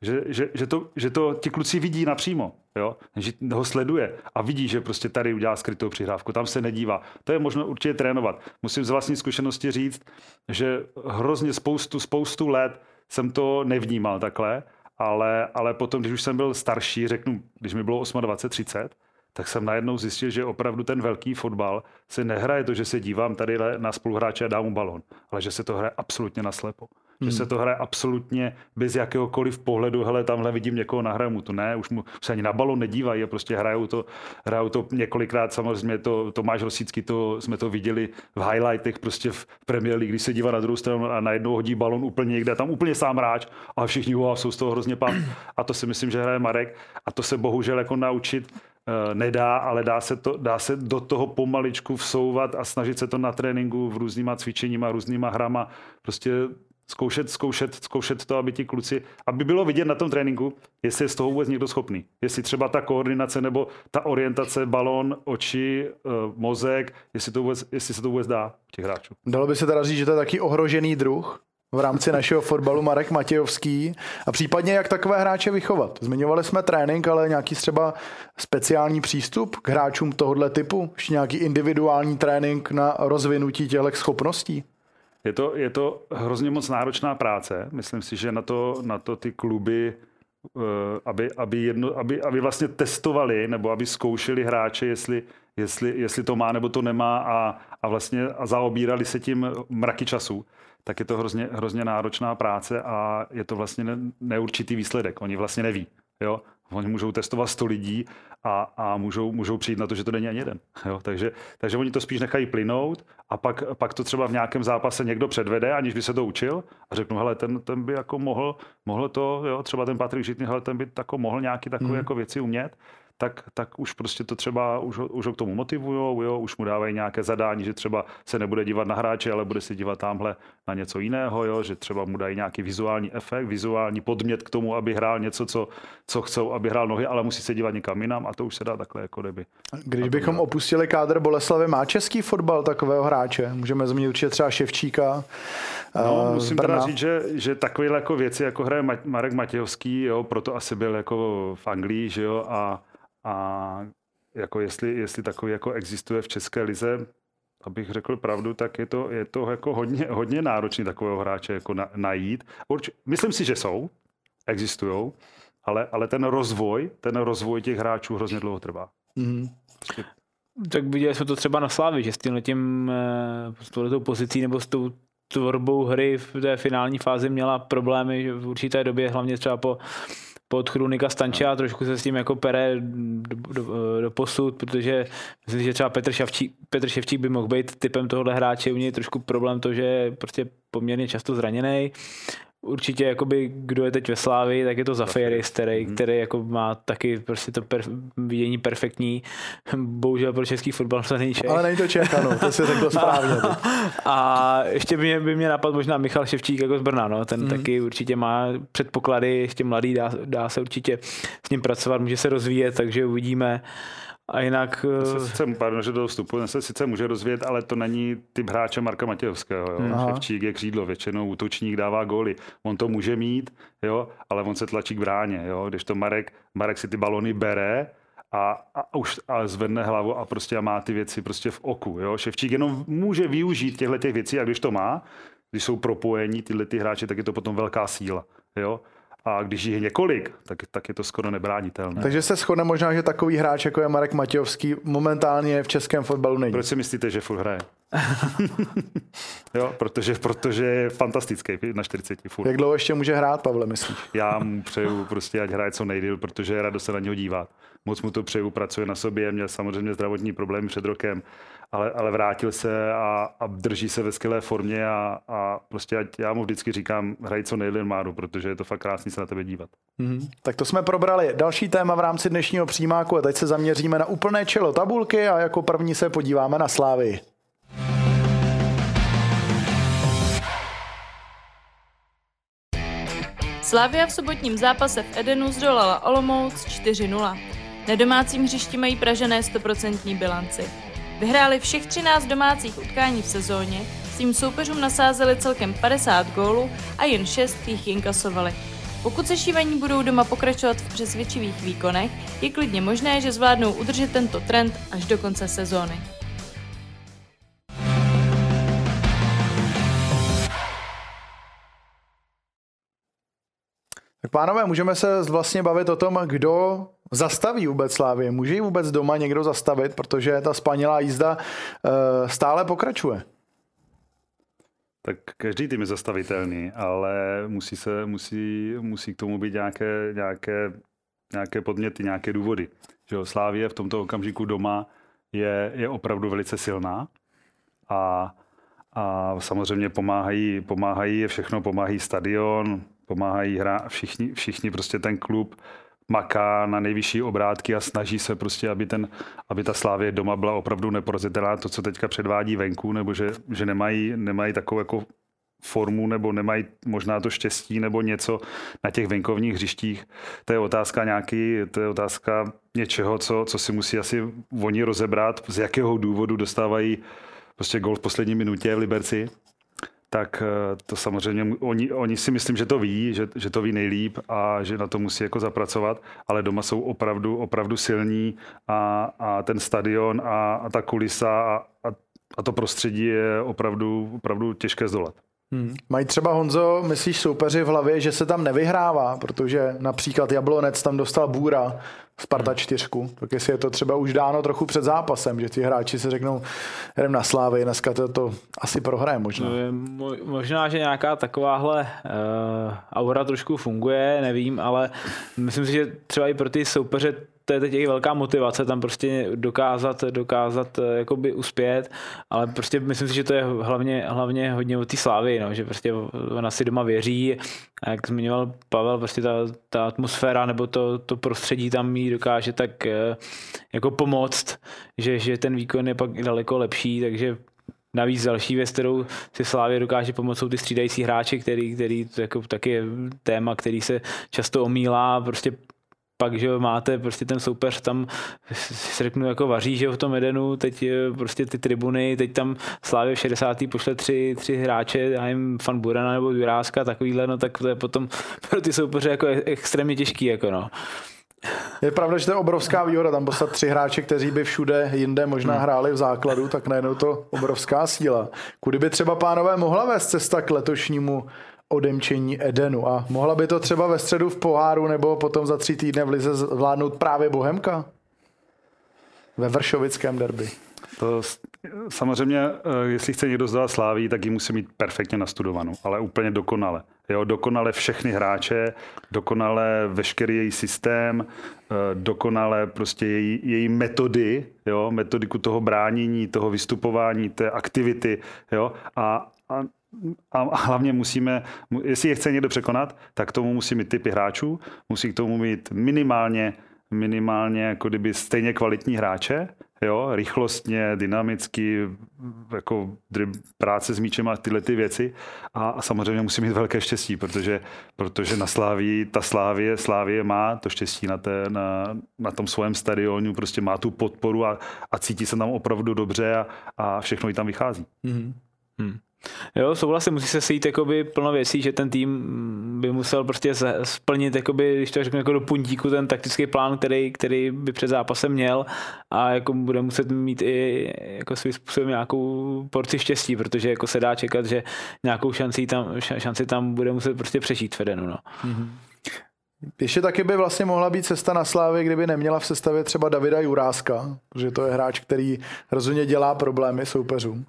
B: že, že, že, to, že to ti kluci vidí napřímo, jo? že ho sleduje a vidí, že prostě tady udělá skrytou přihrávku, tam se nedívá. To je možno určitě trénovat. Musím z vlastní zkušenosti říct, že hrozně spoustu, spoustu let jsem to nevnímal takhle, ale, ale potom, když už jsem byl starší, řeknu, když mi bylo 28, 30, tak jsem najednou zjistil, že opravdu ten velký fotbal se nehraje to, že se dívám tady na spoluhráče a dám mu balon, ale že se to hraje absolutně naslepo. Hmm. Že se to hraje absolutně bez jakéhokoliv pohledu, hele, tamhle vidím někoho, nahraju mu to. Ne, už, mu, už se ani na balon nedívají a prostě hrajou to, hrajou to několikrát, samozřejmě to Tomáš Rosícký, to jsme to viděli v highlightech prostě v Premier League, když se dívá na druhou stranu a najednou hodí balon úplně někde, tam úplně sám hráč a všichni wow, jsou z toho hrozně pán. A to si myslím, že hraje Marek a to se bohužel jako naučit eh, nedá, ale dá se, to, dá se do toho pomaličku vsouvat a snažit se to na tréninku v různýma cvičeníma, různýma hrama prostě zkoušet, zkoušet, zkoušet to, aby ti kluci, aby bylo vidět na tom tréninku, jestli je z toho vůbec někdo schopný. Jestli třeba ta koordinace nebo ta orientace, balon, oči, eh, mozek, jestli, to vůbec, jestli se to vůbec dá těch hráčů.
A: Dalo by se teda říct, že to je taky ohrožený druh? v rámci našeho fotbalu Marek Matějovský a případně jak takové hráče vychovat. Zmiňovali jsme trénink, ale nějaký třeba speciální přístup k hráčům tohoto typu? Ještě nějaký individuální trénink na rozvinutí těchto schopností?
B: Je to, je to hrozně moc náročná práce. Myslím si, že na to, na to ty kluby, eh, aby, aby, jedno, aby, aby vlastně testovali nebo aby zkoušeli hráče, jestli, jestli, jestli to má nebo to nemá a, a vlastně a zaobírali se tím mraky času, tak je to hrozně, hrozně náročná práce a je to vlastně neurčitý výsledek. Oni vlastně neví. Jo? Oni můžou testovat 100 lidí a, a můžou, můžou přijít na to, že to není ani jeden. Jo? Takže, takže oni to spíš nechají plynout a pak, pak to třeba v nějakém zápase někdo předvede, aniž by se to učil a řeknu, hele, ten, ten by jako mohl, mohl to, jo, třeba ten Patrik Žitný, hele, ten by tako mohl nějaký takové hmm. jako věci umět tak, tak už prostě to třeba, už, už ho k tomu motivují, jo, už mu dávají nějaké zadání, že třeba se nebude dívat na hráče, ale bude se dívat tamhle na něco jiného, jo, že třeba mu dají nějaký vizuální efekt, vizuální podmět k tomu, aby hrál něco, co, co chcou, aby hrál nohy, ale musí se dívat někam jinam a to už se dá takhle jako kdyby.
A: Když bychom opustili kádr Boleslavy, má český fotbal takového hráče? Můžeme zmínit určitě třeba Ševčíka.
B: No, uh, musím Brna. teda říct, že, že takovéhle jako věci, jako hraje Marek Matějovský, jo, proto asi byl jako v Anglii, že jo, a a jako jestli, jestli takový jako existuje v České lize, abych řekl pravdu, tak je to, je to jako hodně, hodně náročný takového hráče jako na, najít. Urč, myslím si, že jsou, existují, ale, ale ten rozvoj, ten rozvoj těch hráčů hrozně dlouho trvá. Mm.
C: Tak viděli jsme to třeba na Slávě, že s tím letím, eh, s touhletou pozicí nebo s tou tvorbou hry v té finální fázi měla problémy v určité době, hlavně třeba po po odchodu Nika Stanča trošku se s tím jako pere do, do, do posud, protože myslím, že třeba Petr Ševčík, Petr Ševčík by mohl být typem tohohle hráče, u něj trošku problém to, že je prostě poměrně často zraněný určitě jakoby, kdo je teď ve Slávi, tak je to Zafiris, který, mm. který jako má taky prostě to per, vidění perfektní. Bohužel pro český fotbal to není Čech.
A: Ale není to Čech, ano, to si řekl správně.
C: a ještě by mě, by mě napadl možná Michal Ševčík jako z Brna, no. ten mm. taky určitě má předpoklady, ještě mladý, dá, dá se určitě s ním pracovat, může se rozvíjet, takže uvidíme A jinak...
B: Se sice, pardon, že do vstupu, se sice může rozvíjet, ale to není typ hráče Marka Matějovského. Jo? Ševčík je křídlo, většinou útočník dává góly. On to může mít, jo? ale on se tlačí k bráně. Jo? Když to Marek, Marek si ty balony bere, a, a už a zvedne hlavu a prostě a má ty věci prostě v oku. Jo? Ševčík jenom může využít těchto těch věcí a když to má, když jsou propojení tyhle ty hráči, tak je to potom velká síla. Jo? A když je několik, tak, tak je to skoro nebránitelné.
A: Takže se shodne možná, že takový hráč, jako je Marek Matějovský, momentálně v českém fotbalu není.
B: Proč si myslíte, že furt hraje? jo, protože, protože je fantastický na 40 furt.
A: Jak dlouho ještě může hrát, Pavle, myslíš?
B: Já mu přeju prostě, ať hraje co nejdýl, protože je radost se na něho dívat. Moc mu to přeju, pracuje na sobě, měl samozřejmě zdravotní problémy před rokem, ale, ale vrátil se a, a drží se ve skvělé formě a, a prostě ať, já mu vždycky říkám, hraj co nejdýl Máru, protože je to fakt krásný se na tebe dívat.
A: Mm-hmm. Tak to jsme probrali. Další téma v rámci dnešního přímáku a teď se zaměříme na úplné čelo tabulky a jako první se podíváme na Slávy.
D: Slavia v sobotním zápase v Edenu zdolala Olomouc 4-0. Na domácím hřišti mají Pražené 100% bilanci. Vyhráli všech 13 domácích utkání v sezóně, svým soupeřům nasázeli celkem 50 gólů a jen 6 jich inkasovali. Pokud se šívaní budou doma pokračovat v přesvědčivých výkonech, je klidně možné, že zvládnou udržet tento trend až do konce sezóny.
A: Pánové, můžeme se vlastně bavit o tom, kdo zastaví vůbec Slávy. Může ji vůbec doma někdo zastavit, protože ta spanilá jízda uh, stále pokračuje.
B: Tak každý tým je zastavitelný, ale musí, se, musí, musí k tomu být nějaké, nějaké, nějaké podměty, nějaké důvody. Že Slávie v tomto okamžiku doma je, je opravdu velice silná a, a samozřejmě pomáhají, pomáhají je všechno, pomáhají stadion, pomáhají hrát všichni, všichni prostě ten klub maká na nejvyšší obrátky a snaží se prostě, aby, ten, aby ta Slávě doma byla opravdu neporazitelná. To, co teďka předvádí venku, nebo že, že nemají, nemají takovou jako formu nebo nemají možná to štěstí nebo něco na těch venkovních hřištích. To je otázka nějaký, to je otázka něčeho, co, co si musí asi oni rozebrat, z jakého důvodu dostávají prostě gol v poslední minutě v Liberci tak eh, to samozřejmě, oni, oni si myslím, že to ví, že, že to ví nejlíp a že na to musí jako zapracovat, ale doma jsou opravdu, opravdu silní a, a ten stadion a, a ta kulisa a, a, a to prostředí je opravdu, opravdu těžké zdolat.
A: Hmm. Mají třeba Honzo, myslíš soupeři v hlavě, že se tam nevyhrává, protože například Jablonec tam dostal Bůra, Sparta hmm. čtyřku, tak jestli je to třeba už dáno trochu před zápasem, že ti hráči si řeknou, jdem na Slávy, dneska to, to asi prohraje možná.
C: Možná, že nějaká takováhle uh, aura trošku funguje, nevím, ale myslím si, že třeba i pro ty soupeře to je teď i velká motivace tam prostě dokázat, dokázat eh, jakoby uspět, ale prostě myslím si, že to je hlavně, hlavně hodně o té slávy, no, že prostě ona si doma věří a jak zmiňoval Pavel, prostě ta, ta atmosféra nebo to, to prostředí tam jí dokáže tak eh, jako pomoct, že, že ten výkon je pak daleko lepší, takže Navíc další věc, kterou si Slávě dokáže pomoct, jsou ty střídající hráči, který, který jako, taky je téma, který se často omílá. Prostě pak, že máte prostě ten soupeř tam, si řeknu, jako vaří, že v tom Edenu, teď prostě ty tribuny, teď tam Slávě v 60. pošle tři, tři hráče, já jim fan Burana nebo Juráska, takovýhle, no tak to je potom pro ty soupeře jako extrémně těžký, jako no.
A: Je pravda, že to je obrovská výhoda, tam poslat tři hráče, kteří by všude jinde možná hmm. hráli v základu, tak najednou to obrovská síla. Kudy by třeba pánové mohla vést cesta k letošnímu odemčení Edenu. A mohla by to třeba ve středu v poháru nebo potom za tři týdny v Lize zvládnout právě Bohemka? Ve Vršovickém derby.
B: To samozřejmě, eh, jestli chce někdo zdát sláví, tak ji musí mít perfektně nastudovanou, ale úplně dokonale. Jo, dokonale všechny hráče, dokonale veškerý její systém, eh, dokonale prostě její, její metody, jo, metodiku toho bránění, toho vystupování, té aktivity, jo, a, a a hlavně musíme, jestli je chce někdo překonat, tak tomu musí mít typy hráčů, musí k tomu mít minimálně minimálně jako kdyby stejně kvalitní hráče, jo, rychlostně, dynamicky, jako práce s míčem a tyhle ty věci. A, a samozřejmě musí mít velké štěstí, protože, protože na Slávii, ta Slávie, Slávie má to štěstí na, té, na, na tom svém stadionu, prostě má tu podporu a, a cítí se tam opravdu dobře a, a všechno jí tam vychází. Mm-hmm.
C: Hmm. Jo, souhlasím, musí se sejít jakoby plno věcí, že ten tým by musel prostě splnit, jakoby, když to řeknu jako do puntíku, ten taktický plán, který, který by před zápasem měl a jako bude muset mít i jako svým způsobem nějakou porci štěstí, protože jako se dá čekat, že nějakou šanci tam, šanci tam bude muset prostě přežít Fedenu. No. Mm-hmm.
A: Ještě taky by vlastně mohla být cesta na Slávy, kdyby neměla v sestavě třeba Davida Juráska, protože to je hráč, který rozhodně dělá problémy soupeřům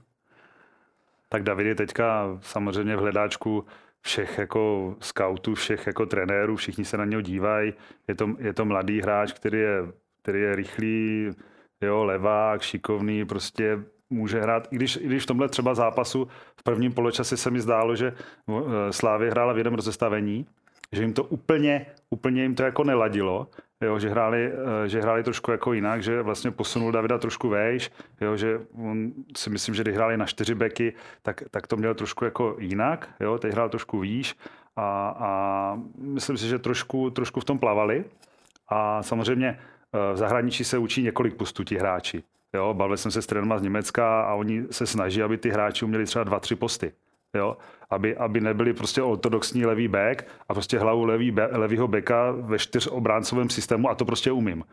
B: tak David je teďka samozřejmě v hledáčku všech jako scoutů, všech jako trenérů, všichni se na něho dívají. Je to, je to mladý hráč, který je, který je rychlý, jo, levák, šikovný, prostě může hrát, i když, i když v tomhle třeba zápasu v prvním poločase se mi zdálo, že eh, Slávě hrála v jednom rozestavení, že jim to úplně, úplně jim to jako neladilo, jo, že, hráli, eh, že hráli trošku jako jinak, že vlastně posunul Davida trošku vejš, jo, že on si myslím, že když hráli na čtyři beky, tak, tak to měl trošku jako jinak, jo, teď hrál trošku výš a, a myslím si, že trošku, trošku v tom plavali a samozřejmě eh, v zahraničí se učí několik postů ti hráči. Jo, bavil jsem se s z Německa a oni se snaží, aby ty hráči uměli třeba dva, tři posty jo? Aby, aby nebyli prostě ortodoxní levý back a prostě hlavu levý, levýho beka ve čtyř obráncovém systému a to prostě umím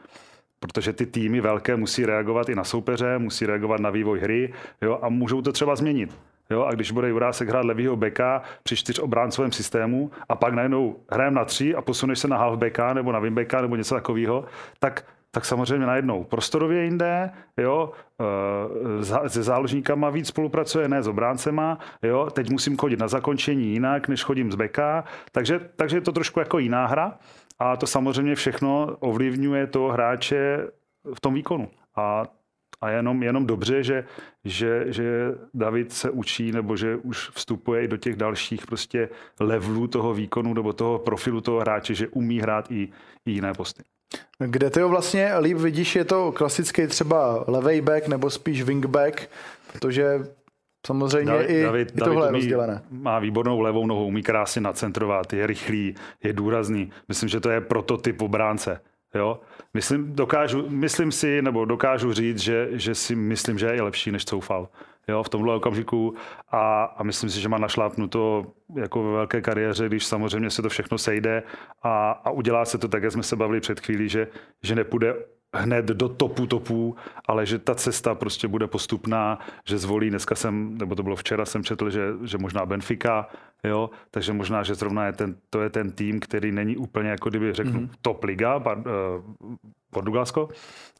B: protože ty týmy velké musí reagovat i na soupeře, musí reagovat na vývoj hry jo, a můžou to třeba změnit. Jo, a když bude Jurásek hrát levýho beka při čtyř obráncovém systému a pak najednou hrajeme na tři a posuneš se na halfbacka nebo na wingbacka nebo něco takového, tak tak samozřejmě najednou prostorově jinde, jo, e, se záložníkama víc spolupracuje, ne s obráncema, jo, teď musím chodit na zakončení jinak, než chodím z beka, takže, takže je to trošku jako jiná hra a to samozřejmě všechno ovlivňuje toho hráče v tom výkonu. A a jenom, jenom dobře, že, že, že David se učí nebo že už vstupuje i do těch dalších prostě levelů toho výkonu nebo toho profilu toho hráče, že umí hrát i, i jiné posty.
A: Kde ty ho vlastně líp vidíš, je to klasický třeba levej back nebo spíš wingback, protože samozřejmě David, i, David, i tohle David je rozdělené.
B: Má výbornou levou nohu, umí krásně nacentrovat, je rychlý, je důrazný. Myslím, že to je prototyp obránce. Jo? Myslím, dokážu, myslím si, nebo dokážu říct, že, že si myslím, že je lepší než Coufal jo, v tomhle okamžiku a, a myslím si, že má našlápnuto jako ve velké kariéře, když samozřejmě se to všechno sejde a, a udělá se to tak, jak jsme se bavili před chvílí, že, že nepůjde hned do topu topů, ale že ta cesta prostě bude postupná, že zvolí, dneska jsem, nebo to bylo včera, jsem četl, že, že možná Benfica, jo, takže možná, že zrovna je ten, to je ten tým, který není úplně, jako kdyby řeknu, mm-hmm. top liga, uh, Portugalsko,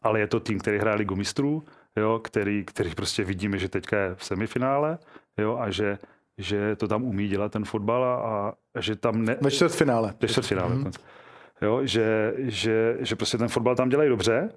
B: ale je to tým, který hraje ligu mistrů, jo, který, který prostě vidíme, že teďka je v semifinále jo, a že, že to tam umí dělat ten fotbal a, a že tam... Ne...
A: Ve čtvrtfinále.
B: Ve čtvrtfinále. Mm-hmm. Jo, že, že, že prostě ten fotbal tam dělají dobře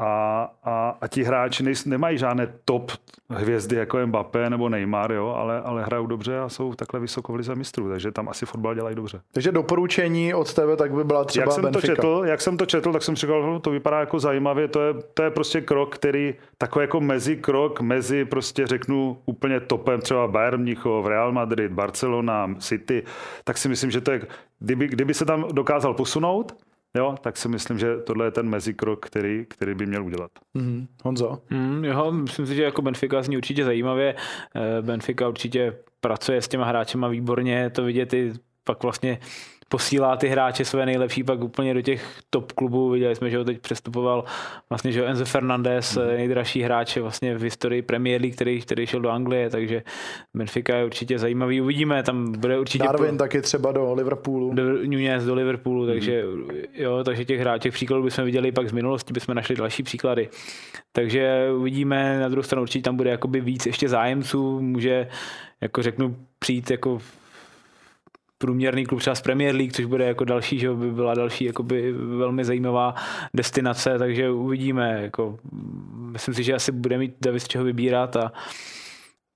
B: a, a, a ti hráči nej, nemají žádné top hvězdy jako Mbappé nebo Neymar, jo, ale, ale hrajou dobře a jsou takhle vysoko v lize mistrů, takže tam asi fotbal dělají dobře.
A: Takže doporučení od tebe tak by byla třeba
B: jak jsem
A: Benfica.
B: To četl, jak jsem to četl, tak jsem říkal, no, to vypadá jako zajímavě, to je, to je prostě krok, který takový jako mezi krok, mezi prostě řeknu úplně topem, třeba Bayern Mnichov, Real Madrid, Barcelona, City, tak si myslím, že to je, kdyby, kdyby se tam dokázal posunout, Jo, tak si myslím, že tohle je ten mezikrok, který, který by měl udělat.
A: Mm-hmm. Honzo?
C: Mm, jo, myslím si, že jako Benfica zní určitě zajímavě. Eh, Benfica určitě pracuje s těma hráčema výborně, to vidět i pak vlastně posílá ty hráče své nejlepší pak úplně do těch top klubů. Viděli jsme, že ho teď přestupoval vlastně, že Enzo Fernandez, mm. nejdražší hráč vlastně v historii Premier League, který, který šel do Anglie, takže Benfica je určitě zajímavý. Uvidíme, tam bude určitě...
A: Darwin po... taky třeba do Liverpoolu.
C: Do, Nunez do Liverpoolu, mm. takže jo, takže těch hráčů, příkladů bychom viděli pak z minulosti, bychom našli další příklady. Takže uvidíme, na druhou stranu určitě tam bude jakoby víc ještě zájemců, může jako řeknu přijít jako průměrný klub třeba z Premier League, což bude jako další, že by byla další jakoby velmi zajímavá destinace, takže uvidíme. Jako, myslím si, že asi bude mít David z čeho vybírat a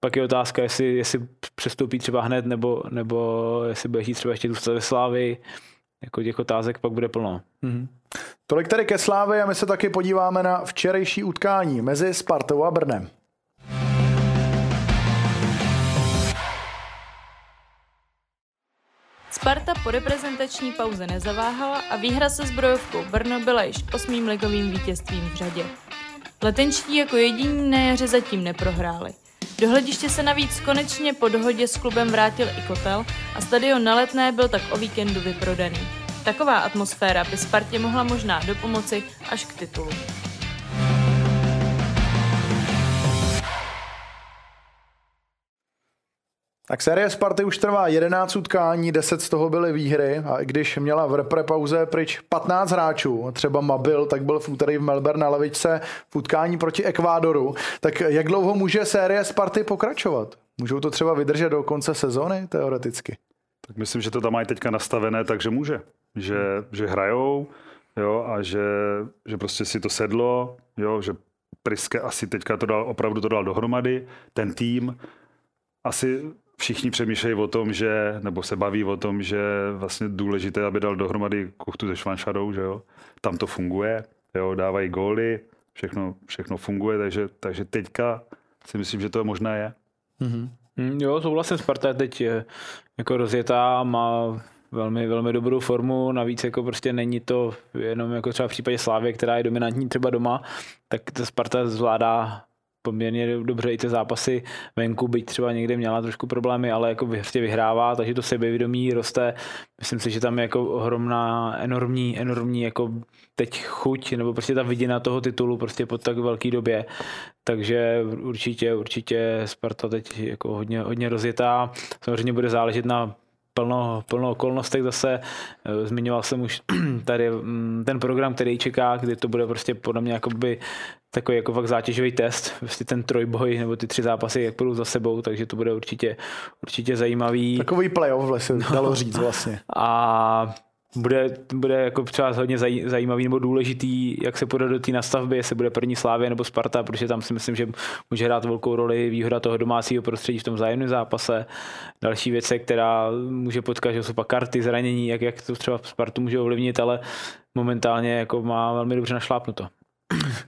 C: pak je otázka, jestli, jestli přestoupí třeba hned, nebo, nebo jestli bude třeba ještě zůstat ve Slávy. Jako těch otázek pak bude plno. Mm-hmm.
A: Tolik tedy ke Slávě a my se taky podíváme na včerejší utkání mezi Spartou a Brnem.
D: Sparta po reprezentační pauze nezaváhala a výhra se zbrojovkou Brno byla již osmým ligovým vítězstvím v řadě. Letenčtí jako jediní na jaře zatím neprohráli. Do hlediště se navíc konečně po dohodě s klubem vrátil i kotel a stadion na letné byl tak o víkendu vyprodaný. Taková atmosféra by Spartě mohla možná dopomoci až k titulu.
A: Tak série Sparty už trvá 11 utkání, 10 z toho byly výhry a i když měla v repre pauze pryč 15 hráčů, třeba Mabil, tak byl v úterý v Melbourne na levičce v utkání proti Ekvádoru, tak jak dlouho může série Sparty pokračovat? Můžou to třeba vydržet do konce sezóny teoreticky?
B: Tak myslím, že to tam mají teďka nastavené, takže může. Že, že hrajou jo, a že, že prostě si to sedlo, jo, že Priske asi teďka to dal, opravdu to dal dohromady, ten tým. Asi všichni přemýšlejí o tom, že, nebo se baví o tom, že vlastně důležité, aby dal dohromady kuchtu se Švanšadou, že jo. Tam to funguje, jo, dávají góly, všechno, všechno funguje, takže, takže teďka si myslím, že to možné je.
C: Mm-hmm. Jo, souhlasím, Sparta je teď eh, jako rozjetá, má velmi, velmi dobrou formu, navíc jako prostě není to jenom jako třeba v případě Slávy, která je dominantní třeba doma, tak ta Sparta zvládá poměrně dobře i ty zápasy venku, byť třeba někde měla trošku problémy, ale jako prostě vyhrává, takže to sebevědomí roste. Myslím si, že tam je jako ohromná, enormní, enormní jako teď chuť, nebo prostě ta vidina toho titulu prostě po tak velké době. Takže určitě, určitě Sparta teď jako hodně, hodně rozjetá. Samozřejmě bude záležet na plno, plno okolnostech zase. Eh, zmiňoval jsem už tady mm, ten program, který čeká, kdy to bude prostě podle mě jakoby takový jako fakt zátěžový test, prostě ten trojboj nebo ty tři zápasy, jak budou za sebou, takže to bude určitě, určitě zajímavý.
A: Takový playoff vlastně, no. dalo říct vlastně.
C: A bude, bude jako třeba hodně zajímavý nebo důležitý, jak se půjde do té nastavby, jestli bude první Slávě nebo Sparta, protože tam si myslím, že může hrát velkou roli výhoda toho domácího prostředí v tom zájemném zápase. Další věc, která může potkat, že jsou pak karty, zranění, jak, jak to třeba Spartu může ovlivnit, ale momentálně jako má velmi dobře našlápnuto.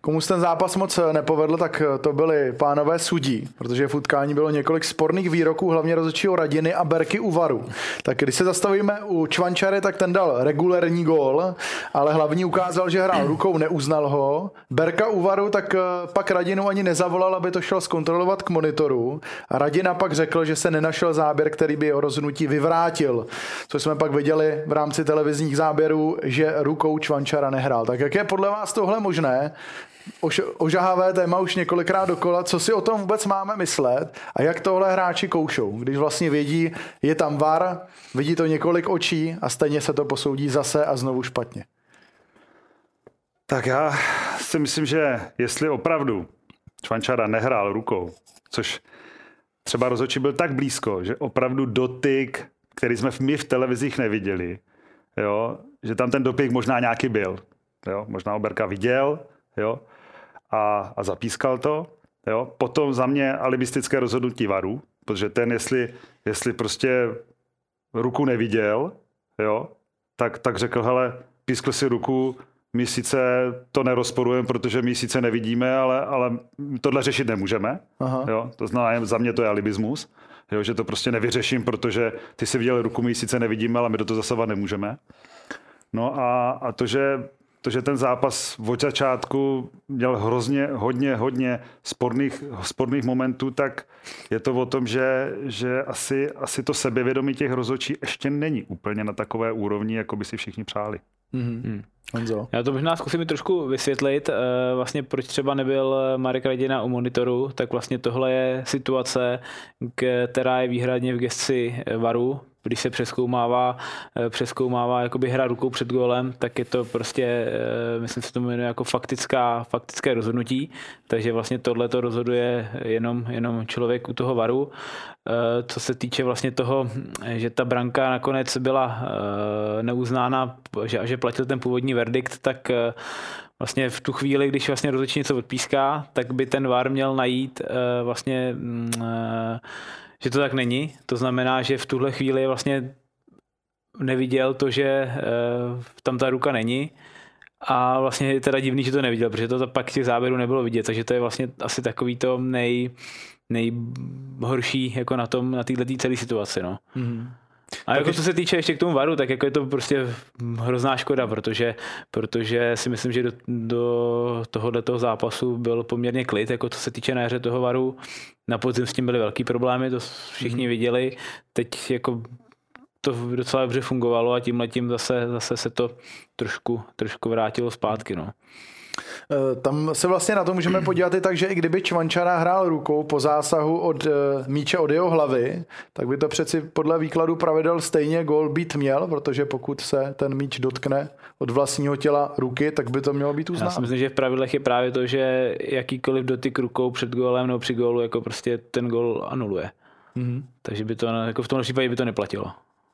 A: Komu se ten zápas moc nepovedl, tak to byli pánové sudí, protože v utkání bylo několik sporných výroků, hlavně rozhodčího Radiny a Berky Uvaru. Tak když se zastavíme u Čvančary, tak ten dal regulérní gól, ale hlavní ukázal, že hrál rukou, neuznal ho. Berka Uvaru tak eh, pak Radinu ani nezavolal, aby to šel zkontrolovat k monitoru. A Radina pak řekl, že se nenašel záběr, který by jeho rozhodnutí vyvrátil. Co jsme pak viděli v rámci televizních záběrů, že rukou Čvančara nehrál. Tak jak je podle vás tohle možné? Ož, ožahavé téma už několikrát dokola, co si o tom vůbec máme myslet a jak tohle hráči koušou, když vlastně vědí, je tam VAR, vidí to několik očí a stejně se to posoudí zase a znovu špatně.
B: Tak já si myslím, že jestli opravdu Čvančara nehrál rukou, což třeba rozhodčí byl tak blízko, že opravdu dotyk, který jsme my v televizích neviděli, jo, že tam ten dotyk možná nějaký byl. Jo, možná Oberka viděl, jo, a, a zapískal to. Jo. Potom za mě alibistické rozhodnutí varu, protože ten, jestli, jestli prostě ruku neviděl, jo, tak, tak řekl, hele, pískl si ruku, my sice to nerozporujeme, protože my sice nevidíme, ale, ale tohle řešit nemůžeme. Aha. Jo? To znamená, za mě to je alibismus, jo? že to prostě nevyřeším, protože ty si viděl ruku, my sice nevidíme, ale my do toho zasahovat nemůžeme. No a, a to, že to, že ten zápas od začátku měl hrozně, hodně, hodně sporných, sporných momentů, tak je to o tom, že, že asi, asi to sebevědomí těch rozhodčí ještě není úplně na takové úrovni, jako by si všichni přáli. Mm-hmm.
C: Honzo. Já to možná zkusím trošku vysvětlit, eh, vlastně proč třeba nebyl Marek Radina u monitoru, tak vlastně tohle je situace, která je výhradně v gesci VARu, když se přeskoumává, eh, přeskoumává jakoby hra rukou před golem, tak je to prostě, eh, myslím si to jmenuje jako faktická, faktické rozhodnutí, takže vlastně tohle to rozhoduje jenom, jenom člověk u toho varu. Eh, co se týče vlastně toho, že ta branka nakonec byla neuznána, že, že platil ten původní verdikt, tak vlastně v tu chvíli, když vlastně rozhodčí něco odpíská, tak by ten VAR měl najít vlastně mm, že to tak není. To znamená, že v tuhle chvíli vlastně neviděl to, že eh, tam ta ruka není A vlastně je teda divný, že to neviděl, protože to, pak těch záběrů nebylo vidět, takže to je vlastně asi takový to nej, nejhorší jako na tom, na této celé situaci. No. Mm-hmm. A jako co se týče ještě k tomu varu, tak jako je to prostě hrozná škoda, protože, protože si myslím, že do, do tohoto zápasu byl poměrně klid, jako co se týče na hře toho varu. Na podzim s tím byly velký problémy, to všichni mm. viděli. Teď jako to docela dobře fungovalo a tím letím zase, zase se to trošku, trošku vrátilo zpátky. No.
A: Eh, tam se vlastně na to můžeme podívat i tak, že i kdyby Čvančara hrál rukou po zásahu od eh, míče od jeho hlavy, tak by to přeci podle výkladu pravidel stejně gol být měl, protože pokud se ten míč dotkne od vlastního těla ruky, tak by to mělo být uznáno.
C: Já si myslím, že v pravidlech je právě to, že jakýkoliv dotyk rukou před golem nebo při gólu, jako prostě ten gol anuluje. Mm-hmm. Takže by to, jako v tom případě by to neplatilo.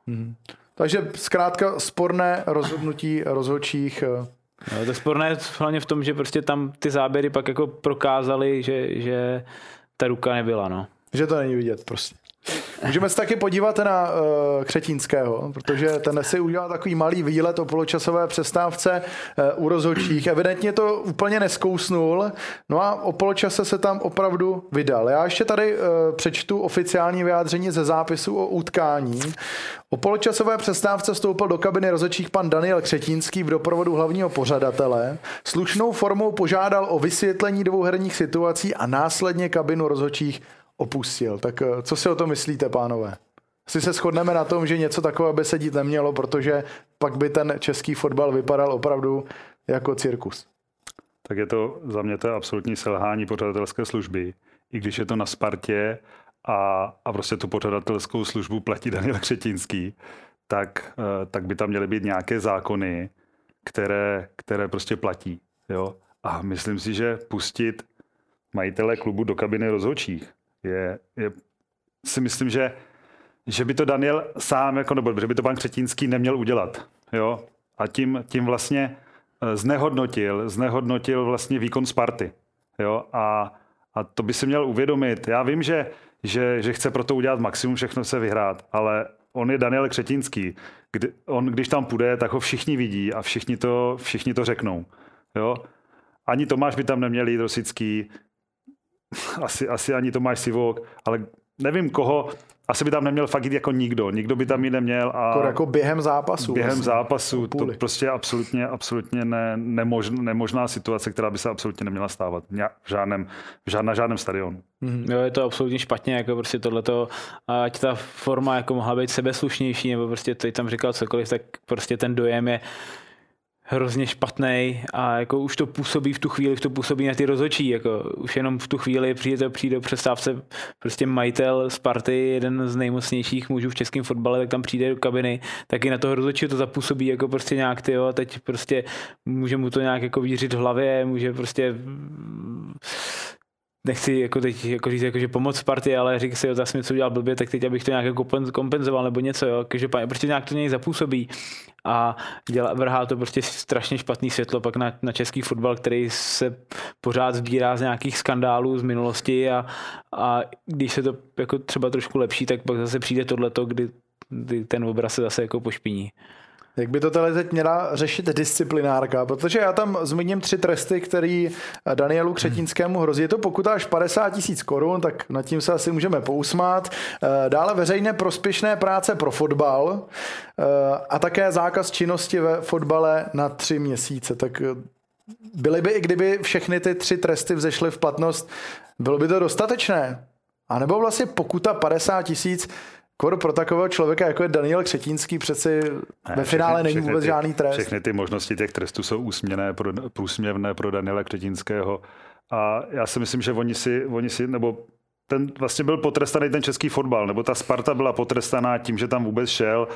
A: Mm-hmm. Takže zkrátka sporné rozhodnutí rozhodčích eh,
C: No, to sporné je hlavně v tom, že prostě tam ty záběry pak jako prokázali, že, že ta ruka nebyla, no.
A: Že to není vidět prostě. Můžeme se taky podívat na uh, Křetínského, protože ten si udělal takový malý výlet o poločasové přestávce uh, u rozhodčích. Evidentně to úplně neskousnul, no a o poločase se tam opravdu vydal. Já ještě tady uh, přečtu oficiální vyjádření ze zápisu o utkání. O poločasové přestávce vstoupil do kabiny rozhodčích pan Daniel Křetínský v doprovodu hlavního pořadatele. Slušnou formou požádal o vysvětlení dvou herních situací a následně kabinu rozhodčích opustil. Tak eh, co si o to myslíte, pánové? Si se shodneme na tom, že něco takového by se dít nemělo, protože pak by ten český fotbal vypadal opravdu jako cirkus.
B: Tak je to, za mě to absolutní selhání pořadatelské služby. I když je to na Spartě a, a prostě tu pořadatelskou službu platí Daniel Křetínský, tak, eh, tak by tam měly být nějaké zákony, které, které prostě platí. Jo? A myslím si, že pustit majitele klubu do kabiny rozhodčích je, je si myslím, že, že by to Daniel sám, jako, nebo že by to pan Křetínský neměl udělat. Jo? A tím, tím vlastně eh, znehodnotil, znehodnotil vlastně výkon Sparty. Jo? A, a to by si měl uvědomit. Já vím, že, že, že chce pro to udělat maximum, všechno se vyhrát, ale on je Daniel Křetínský. Kdy, on, když tam půjde, tak ho všichni vidí a všichni to, všichni to řeknou. Jo? Ani Tomáš by tam neměl jít Rosický, asi, asi ani Tomáš Sivok, ale nevím koho, asi by tam neměl fakt jít jako nikdo. Nikdo by tam jít neměl. A
A: jako, jako během zápasu.
B: Během vlastně. zápasu. To prostě absolutně, absolutně ne, nemožná, nemožná situace, která by se absolutně neměla stávat. V žádném, v žád, na žádném stadionu.
C: Mm-hmm. Jo, je to absolutně špatně, jako prostě tohleto, ať ta forma jako mohla být sebeslušnější, nebo prostě ty tam říkal cokoliv, tak prostě ten dojem je hrozně špatný a jako už to působí v tu chvíli, v to působí na ty rozhodčí, jako už jenom v tu chvíli přijde, přijde přestávce prostě majitel Sparty, jeden z nejmocnějších mužů v českém fotbale, tak tam přijde do kabiny, taky na toho rozhodčího to zapůsobí jako prostě nějak ty, jo, teď prostě může mu to nějak jako vířit v hlavě, může prostě nechci jako teď jako říct, jako, že pomoc Sparty, ale řík si, jo, jsem něco udělal blbě, tak teď abych to nějak jako kompenzoval nebo něco, jo, takže prostě nějak to něj zapůsobí a dělá, vrhá to prostě strašně špatný světlo pak na, na český fotbal, který se pořád sbírá z nějakých skandálů z minulosti a, a když se to jako třeba trošku lepší, tak pak zase přijde tohleto, kdy ten obraz se zase jako pošpiní.
A: Jak by to tady teď měla řešit disciplinárka? Protože já tam zmíním tři tresty, který Danielu Křetínskému hrozí. Je to pokuta až 50 tisíc korun, tak nad tím se asi můžeme pousmát. Eh, dále veřejné prospěšné práce pro fotbal eh, a také zákaz činnosti ve fotbale na tři měsíce. Tak eh, byly by, i kdyby všechny ty tři tresty vzešly v platnost, bylo by to dostatečné? A nebo vlastně pokuta 50 tisíc Kor pro takového člověka, jako je Daniel Křetínský, přeci ne, ve finále není vůbec
B: ty,
A: žádný trest.
B: Všechny ty možnosti těch trestů jsou úsměvné, pro, průsměvné pro Daniela Křetínského. A já si myslím, že oni si, oni si nebo ten vlastně byl potrestaný ten český fotbal, nebo ta Sparta byla potrestaná tím, že tam vůbec šel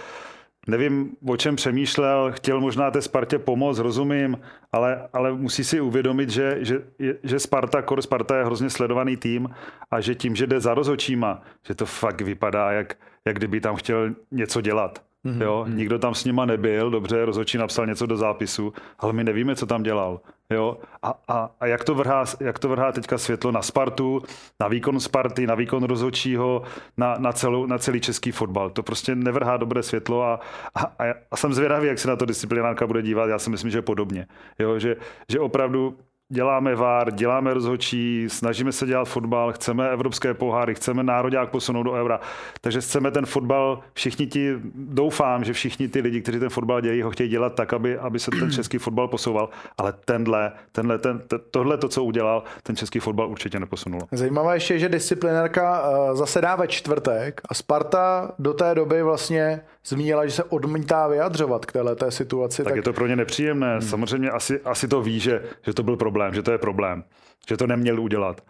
B: nevím, o čem přemýšlel, chtěl možná té Spartě pomoct, rozumím, ale, ale musí si uvědomit, že, že, že Sparta, Kor Sparta je hrozně sledovaný tým a že tím, že jde za rozočíma, že to fakt vypadá, jak, jak kdyby tam chtěl něco dělat. Mm-hmm. Jo, nikdo tam s nima nebyl, dobře, rozhodčí napsal něco do zápisu, ale my nevíme, co tam dělal. Jo? A, a, a jak, to vrhá, jak to vrhá teďka světlo na Spartu, na výkon Sparty, na výkon rozhodčího, na, na, celou, na celý český fotbal. To prostě nevrhá dobré světlo a, a, a, a jsem zvědavý, jak se na to disciplinárka bude dívat. Já si myslím, že podobně. Jo? Že, že opravdu děláme VAR, děláme rozhodčí, snažíme se dělat fotbal, chceme evropské poháry, chceme národák posunout do eura. Takže chceme ten fotbal, všichni ti, doufám, že všichni ty lidi, kteří ten fotbal dělají, ho chtějí dělat tak, aby, aby se ten český fotbal posouval, ale tenhle, tenhle, ten, tohle to, co udělal, ten český fotbal určitě neposunul.
A: Zajímavé ještě, že disciplinárka eh, zasedá ve čtvrtek a Sparta do té doby vlastně zmínila, že se odmítá vyjadřovat k této situaci.
B: Tak, tak je to pro ně nepříjemné. Hmm. Samozřejmě asi, asi to ví, že, že to byl problém, že to je problém, že to neměl udělat.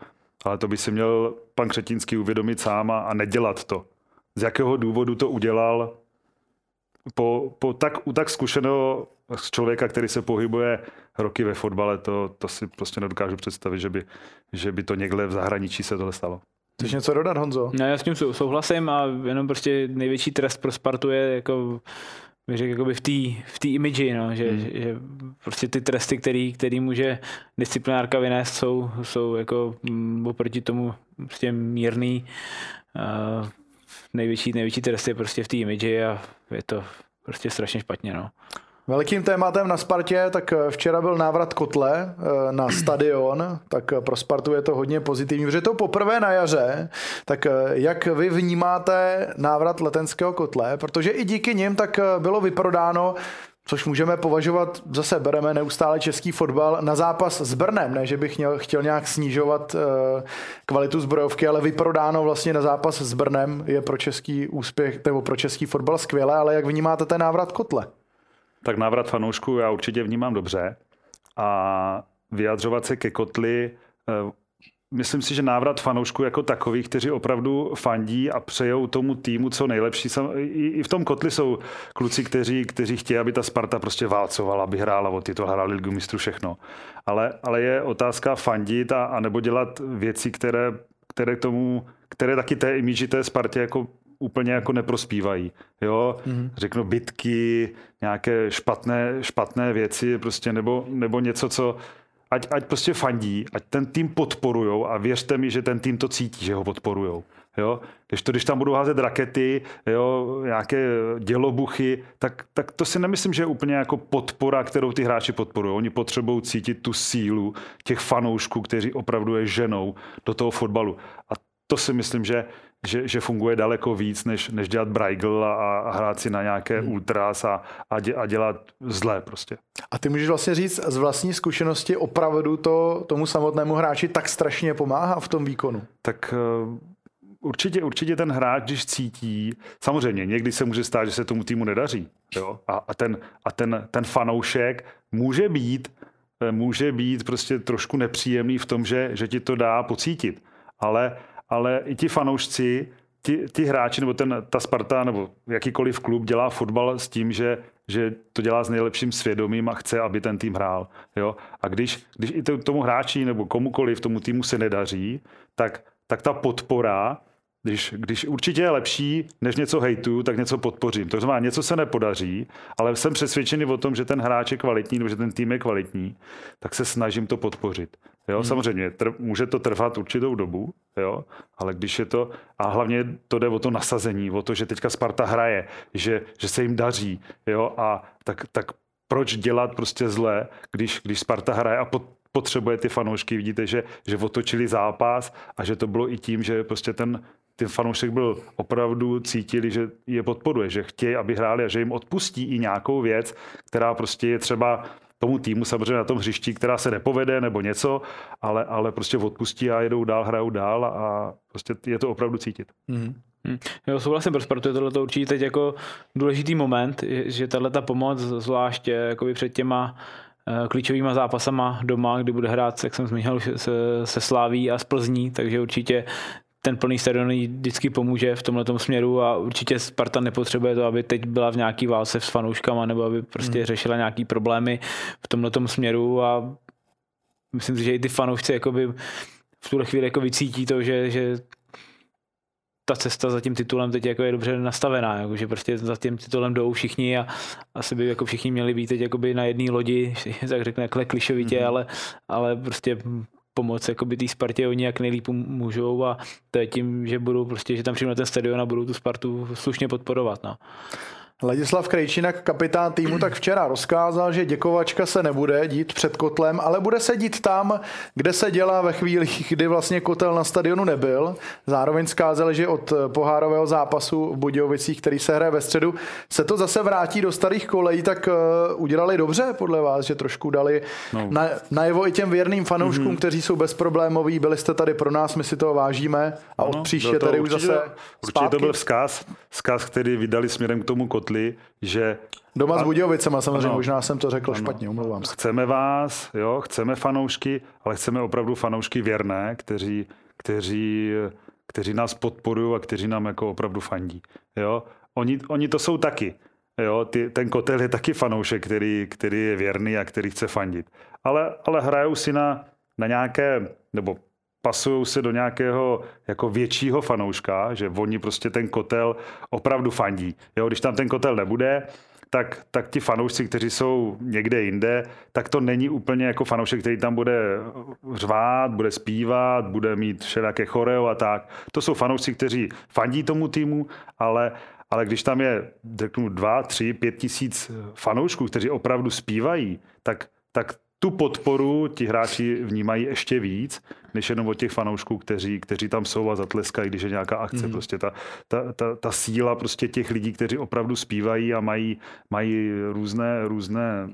B: Ale to by si měl pan Křetínský uvědomit sám a, a nedělat to. Z jakého důvodu to udělal po, po tak, u tak zkušeného člověka, který se pohybuje roky ve fotbale, to, to si prostě nedokážu představit, že by, že by to někde v zahraničí se tohle stalo.
A: Chceš něco dodat, Honzo?
C: No, já s tím souhlasím a jenom prostě největší trest pro Spartu je jako bych řekl, jakoby v té v tý imidži, no, že, hmm. že, že, prostě ty tresty, který, který může disciplinárka vynést, jsou, jsou jako m, oproti tomu prostě mírný. Uh, největší, největší trest je prostě v té imidži a je to prostě strašně špatně. No.
A: Velkým tématem na Spartě, tak eh, včera byl návrat Kotle eh, na stadion, tak eh, pro Spartu je to hodně pozitivní, protože to poprvé na jaře, tak jak vy vnímáte návrat letenského Kotle, protože i díky nim tak bylo vyprodáno což můžeme považovat, zase bereme neustále český fotbal na zápas s Brnem, ne, že bych chtěl nějak snižovat kvalitu zbrojovky, ale vyprodáno vlastně na zápas s Brnem je pro český úspěch, nebo pro český fotbal skvělé, ale jak vnímáte ten návrat Kotle?
B: Tak návrat fanoušků já určitě vnímám dobře. A vyjadřovat se ke kotli, eh, myslím si, že návrat fanoušků jako takových, kteří opravdu fandí a přejou tomu týmu co nejlepší. I v tom kotli jsou kluci, kteří, kteří chtějí, aby ta Sparta prostě válcovala, aby hrála o titul, hrála ligu mistrů, všechno. Ale, ale je otázka fandit a, a nebo dělat věci, které, které k tomu, které taky té imidži té Spartě jako úplně jako neprospívají. Jo? Mm-hmm. Řeknu bitky, nějaké špatné, špatné věci, prostě, nebo, nebo něco, co ať, ať prostě fandí, ať ten tým podporujou a věřte mi, že ten tým to cítí, že ho podporujou. Jo? Když, to, když tam budou házet rakety, jo, nějaké dělobuchy, tak, tak to si nemyslím, že je úplně jako podpora, kterou ty hráči podporují. Oni potřebují cítit tu sílu těch fanoušků, kteří opravdu je ženou do toho fotbalu. A to si myslím, že, že, že funguje daleko víc, než, než dělat Braigl a, a hrát si na nějaké hmm. ultras a, a, dě, a dělat zlé prostě.
A: A ty můžeš vlastně říct z vlastní zkušenosti opravdu to tomu samotnému hráči tak strašně pomáhá v tom výkonu?
B: Tak uh, určitě, určitě ten hráč, když cítí, samozřejmě někdy se může stát, že se tomu týmu nedaří. Jo? A, a, ten, a ten, ten fanoušek může být eh, může být prostě trošku nepříjemný v tom, že, že ti to dá pocítit. Ale ale i ti fanoušci, ti, ti hráči nebo ten, ta Sparta nebo jakýkoliv klub dělá fotbal s tím, že, že to dělá s nejlepším svědomím a chce, aby ten tým hrál. Jo? A když, když i tomu hráči nebo komukoliv tomu týmu se nedaří, tak, tak ta podpora když, když určitě je lepší, než něco hejtu, tak něco podpořím. To znamená, něco se nepodaří, ale jsem přesvědčený o tom, že ten hráč je kvalitní, nebo že ten tým je kvalitní, tak se snažím to podpořit. Jo, hmm. samozřejmě, tr- může to trvat určitou dobu, jo, ale když je to, a hlavně to jde o to nasazení, o to, že teďka Sparta hraje, že, že se jim daří, jo, a tak, tak proč dělat prostě zle, když, když Sparta hraje a pod, potřebuje ty fanoušky. Vidíte, že, že otočili zápas a že to bylo i tím, že prostě ten, ten fanoušek byl opravdu cítili, že je podporuje, že chtějí, aby hráli a že jim odpustí i nějakou věc, která prostě je třeba tomu týmu samozřejmě na tom hřišti, která se nepovede nebo něco, ale, ale prostě odpustí a jedou dál, hrajou dál a prostě je to opravdu cítit. Mm-hmm.
C: Hmm. Jo, souhlasím, pro Spartu je tohle určitě teď jako důležitý moment, že tahle ta pomoc, zvlášť jakoby před těma eh, klíčovýma zápasama doma, kdy bude hrát, jak jsem zmínil, se, se Sláví a z Plzní, takže určitě ten plný stadion vždycky pomůže v tomhle směru a určitě Sparta nepotřebuje to, aby teď byla v nějaký válce s fanouškama nebo aby prostě hmm. řešila nějaký problémy v tomhle směru a myslím si, že i ty fanoušci jakoby v tuhle chvíli jako vycítí to, že, že ta cesta za tím titulem teď jako je dobře nastavená, jako, že prostě za tím titulem jdou všichni a asi by jako všichni měli být teď jakoby na jedné lodi, tak řekne klišovitě, mm-hmm. ale, ale prostě pomoct jakoby té Spartě oni jak nejlíp můžou a to je tím, že budou prostě, že tam přijdu na ten stadion a budou tu Spartu slušně podporovat. No.
A: Ladislav Krejčinak, kapitán týmu, tak včera rozkázal, že děkovačka se nebude dít před kotlem, ale bude se dít tam, kde se dělá ve chvílích, kdy vlastně kotel na stadionu nebyl. Zároveň zkázali, že od pohárového zápasu v Budějovicích, který se hraje ve středu, se to zase vrátí do starých kolejí, tak uh, udělali dobře podle vás, že trošku dali no. na, najevo i těm věrným fanouškům, mm-hmm. kteří jsou bezproblémoví, byli jste tady pro nás, my si to vážíme a od příště tady už zase
B: Určitě to byl vzkaz, vzkaz, který vydali směrem k tomu kotlu Kotli, že
A: Doma s Budějovicema samozřejmě, ano, možná jsem to řekl ano, špatně, omlouvám se.
B: Chceme vás, jo, chceme fanoušky, ale chceme opravdu fanoušky věrné, kteří, kteří, kteří nás podporují a kteří nám jako opravdu fandí. Jo. Oni, oni to jsou taky. Jo, ty, ten kotel je taky fanoušek, který, který je věrný a který chce fandit. Ale, ale hrajou si na, na nějaké, nebo pasují se do nějakého jako většího fanouška, že oni prostě ten kotel opravdu fandí. Jo, když tam ten kotel nebude, tak, tak ti fanoušci, kteří jsou někde jinde, tak to není úplně jako fanoušek, který tam bude řvát, bude zpívat, bude mít všelijaké choreo a tak. To jsou fanoušci, kteří fandí tomu týmu, ale, ale když tam je, řeknu, dva, tři, pět tisíc fanoušků, kteří opravdu zpívají, tak, tak tu podporu ti hráči vnímají ještě víc, než jenom od těch fanoušků, kteří, kteří tam jsou a zatleskají, když je nějaká akce. Mm. Prostě ta, ta, ta, ta, síla prostě těch lidí, kteří opravdu zpívají a mají, mají různé, různé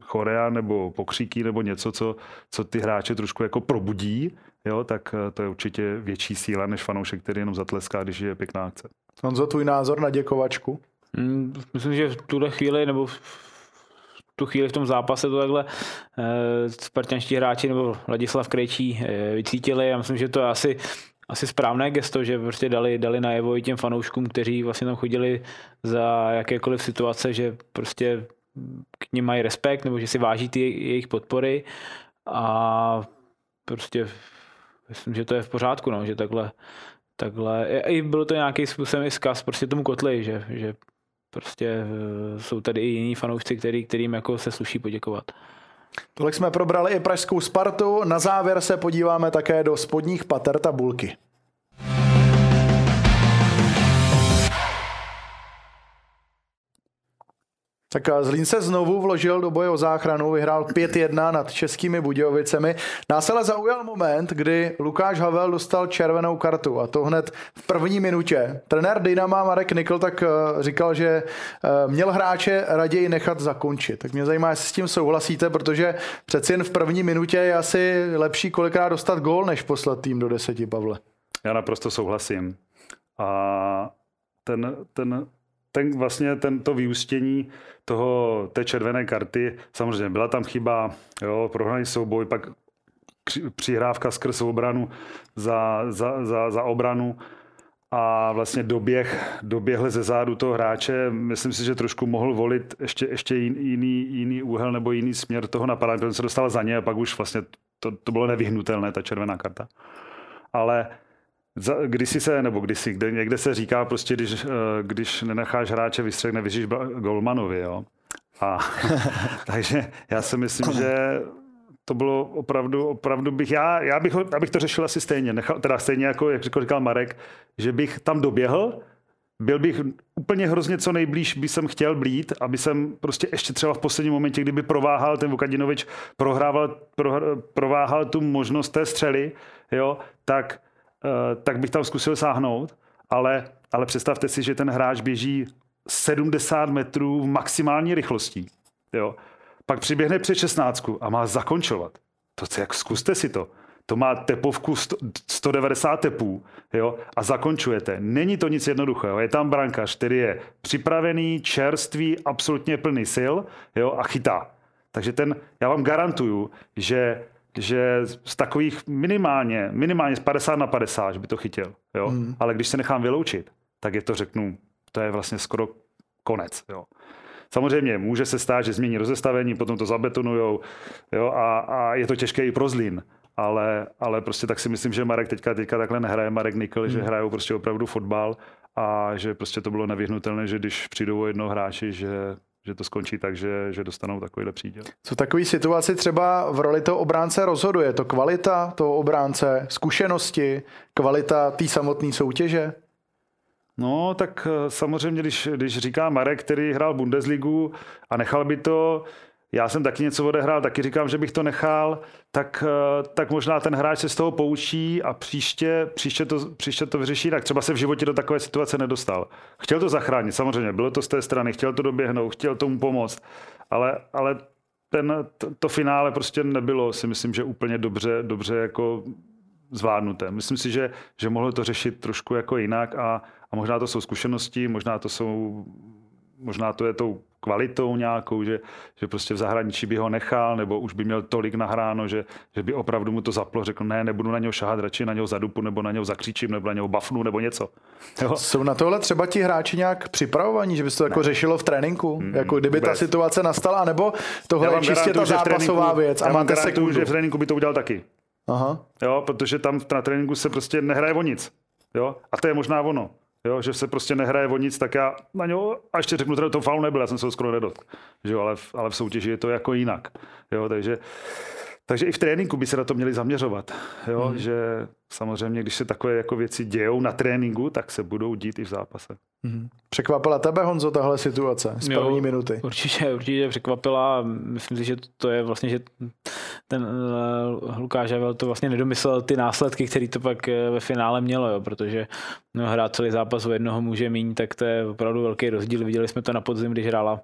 B: chorea nebo pokříky nebo něco, co, co ty hráče trošku jako probudí, jo, tak to je určitě větší síla než fanoušek, který jenom zatleská, když je pěkná akce.
A: Honzo, tvůj názor na děkovačku?
C: Mm, myslím, že v tuhle chvíli nebo tu chvíli v tom zápase to takhle eh, spartanští hráči nebo Ladislav Krejčí eh, vycítili. Já myslím, že to je asi asi správné gesto, že prostě dali, dali najevo i těm fanouškům, kteří vlastně tam chodili za jakékoliv situace, že prostě k ním mají respekt nebo že si váží ty jejich podpory a prostě myslím, že to je v pořádku, no, že takhle, takhle, i bylo to nějaký způsobem i zkaz prostě tomu kotli, že, že prostě eh, jsou tady i jiní fanoušci, který, kterým jako se sluší poděkovat.
A: Tolik jsme probrali i pražskou Spartu. Na závěr se podíváme také do spodních pater tabulky. Tak eh, Zlín se znovu vložil do boje o záchranu, vyhrál 5-1 nad českými Budějovicemi. Nás ale zaujal moment, kdy Lukáš Havel dostal červenou kartu a to hned v první minutě. Trenér Dynama Marek Nikl tak eh, říkal, že eh, měl hráče raději nechat zakončit. Tak mě zajímá, jestli s tím souhlasíte, protože přeci jen v první minutě je asi lepší kolikrát dostat gól, než poslat tým do deseti, Pavle.
B: Já naprosto souhlasím. A ten, ten ten vlastně tento vyústění toho, té červené karty, samozřejmě byla tam chyba, jo, prohraný souboj, pak přihrávka skrz obranu za, za, za, za obranu a vlastně doběh, doběhle ze zádu toho hráče. Myslím si, že trošku mohl volit ještě, ještě jiný, jiný úhel nebo jiný směr toho napadání, protože se dostal za ně a pak už vlastně to, to bylo nevyhnutelné, ta červená karta. Ale když si se, nebo když si, kde, někde se říká prostě, když, eh, když nenecháš hráče vystřeh, nevyříš Golmanovi, jo. A, takže já si myslím, že to bylo opravdu, opravdu bych, já, já bych, abych to řešil asi stejně, nechal, teda stejně jako, jak říkal Marek, že bych tam doběhl, byl bych úplně hrozně co nejblíž by jsem chtěl blít, aby jsem prostě ještě třeba v posledním momentě, kdyby prováhal ten Vukadinovič, prohrával, pro, prováhal tu možnost té střely, jo, tak tak bych tam zkusil sáhnout, ale, ale představte si, že ten hráč běží 70 metrů v maximální rychlostí. Jo. Pak přiběhne před 16 a má zakončovat. To, jak zkuste si to. To má tepovku 190 tepů jo, a zakončujete. Není to nic jednoduchého. Je tam brankař, který je připravený, čerstvý, absolutně plný sil jo, a chytá. Takže ten, já vám garantuju, že že z takových minimálně, minimálně z 50 na 50, že by to chytil. Jo? Hmm. Ale když se nechám vyloučit, tak je to, řeknu, to je vlastně skoro konec. Jo? Samozřejmě může se stát, že změní rozestavení, potom to zabetonujou jo? A, a je to těžké i pro Zlín. ale, ale prostě tak si myslím, že Marek teďka, teďka takhle nehraje, Marek Nikl, hmm. že hrajou prostě opravdu fotbal a že prostě to bylo nevyhnutelné, že když přijdou o jednoho hráči, že, že to skončí tak, že, že dostanou takovýhle příděl.
A: Co takový situaci třeba v roli toho obránce rozhoduje? To kvalita toho obránce, zkušenosti, kvalita té samotné soutěže?
B: No, tak eh, samozřejmě, když, když říká Marek, který hrál Bundesligu a nechal by to, já jsem taky něco odehrál, taky říkám, že bych to nechal, tak, eh, tak možná ten hráč se z toho poučí a příště, příště, to, příště to vyřeší tak. Třeba se v životě do takové situace nedostal. Chtěl to zachránit, samozřejmě, bylo to z té strany, chtěl to doběhnout, chtěl tomu pomoct, ale, ale ten, to, to finále prostě nebylo, si myslím, že úplně dobře, dobře jako zvládnuté. Myslím si, že, že mohlo to řešit trošku jako jinak a, a možná to jsou zkušenosti, možná to jsou možná to je tou kvalitou nějakou, že, že prostě v zahraničí by ho nechal, nebo už by měl tolik nahráno, že, že by opravdu mu to zaplo, řekl, ne, nebudu na něho šahat, radši na něho zadupu, nebo na něho zakřičím, nebo na něho bafnu, nebo něco.
A: Jo? Jsou na tohle třeba ti hráči nějak připravovaní, že by se to jako ne. řešilo v tréninku, mm, jako kdyby vůbec. ta situace nastala, nebo tohle je čistě ta zápasová tréninku, věc a máte sekundu.
B: že v tréninku by to udělal taky. Aha. Jo, protože tam na tréninku se prostě nehraje o nic. Jo? A to je možná ono. Jo, že se prostě nehraje o nic, tak já na něho, a ještě řeknu, že to faul nebyl, já jsem se ho skoro nedot. Že jo, ale, v, ale v soutěži je to jako jinak. Jo, takže, takže i v tréninku by se na to měli zaměřovat. Jo, hmm. že samozřejmě, když se takové jako věci dějou na tréninku, tak se budou dít i v zápase.
A: Hmm. Překvapila tebe, Honzo, tahle situace z první jo, minuty?
C: Určitě, určitě překvapila. Myslím si, že to je vlastně, že ten uh, Lukáš Havel to vlastně nedomyslel ty následky, které to pak uh, ve finále mělo, jo, protože no, hrát celý zápas o jednoho může mít, tak to je opravdu velký rozdíl. Viděli jsme to na podzim, když hrála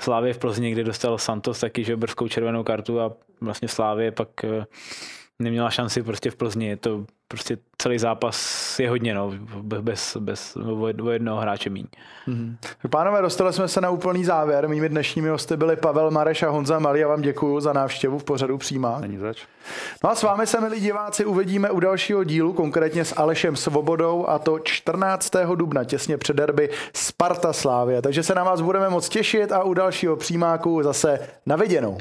C: Slávě v Plzni, kde dostal Santos taky že brzkou červenou kartu a vlastně Slávě pak uh, neměla šanci prostě v Plzni. Je to prostě celý zápas je hodně, no, bez, bez o jednoho hráče míň.
A: Mm-hmm. Pánové, dostali jsme se na úplný závěr. Mými dnešními hosty byli Pavel Mareš a Honza Malý. Já vám děkuji za návštěvu v pořadu přímá.
B: Není zač.
A: No a s vámi se, milí diváci, uvidíme u dalšího dílu, konkrétně s Alešem Svobodou a to 14. dubna, těsně před derby Sparta Slávě. Takže se na vás budeme moc těšit a u dalšího přímáku zase na viděnou.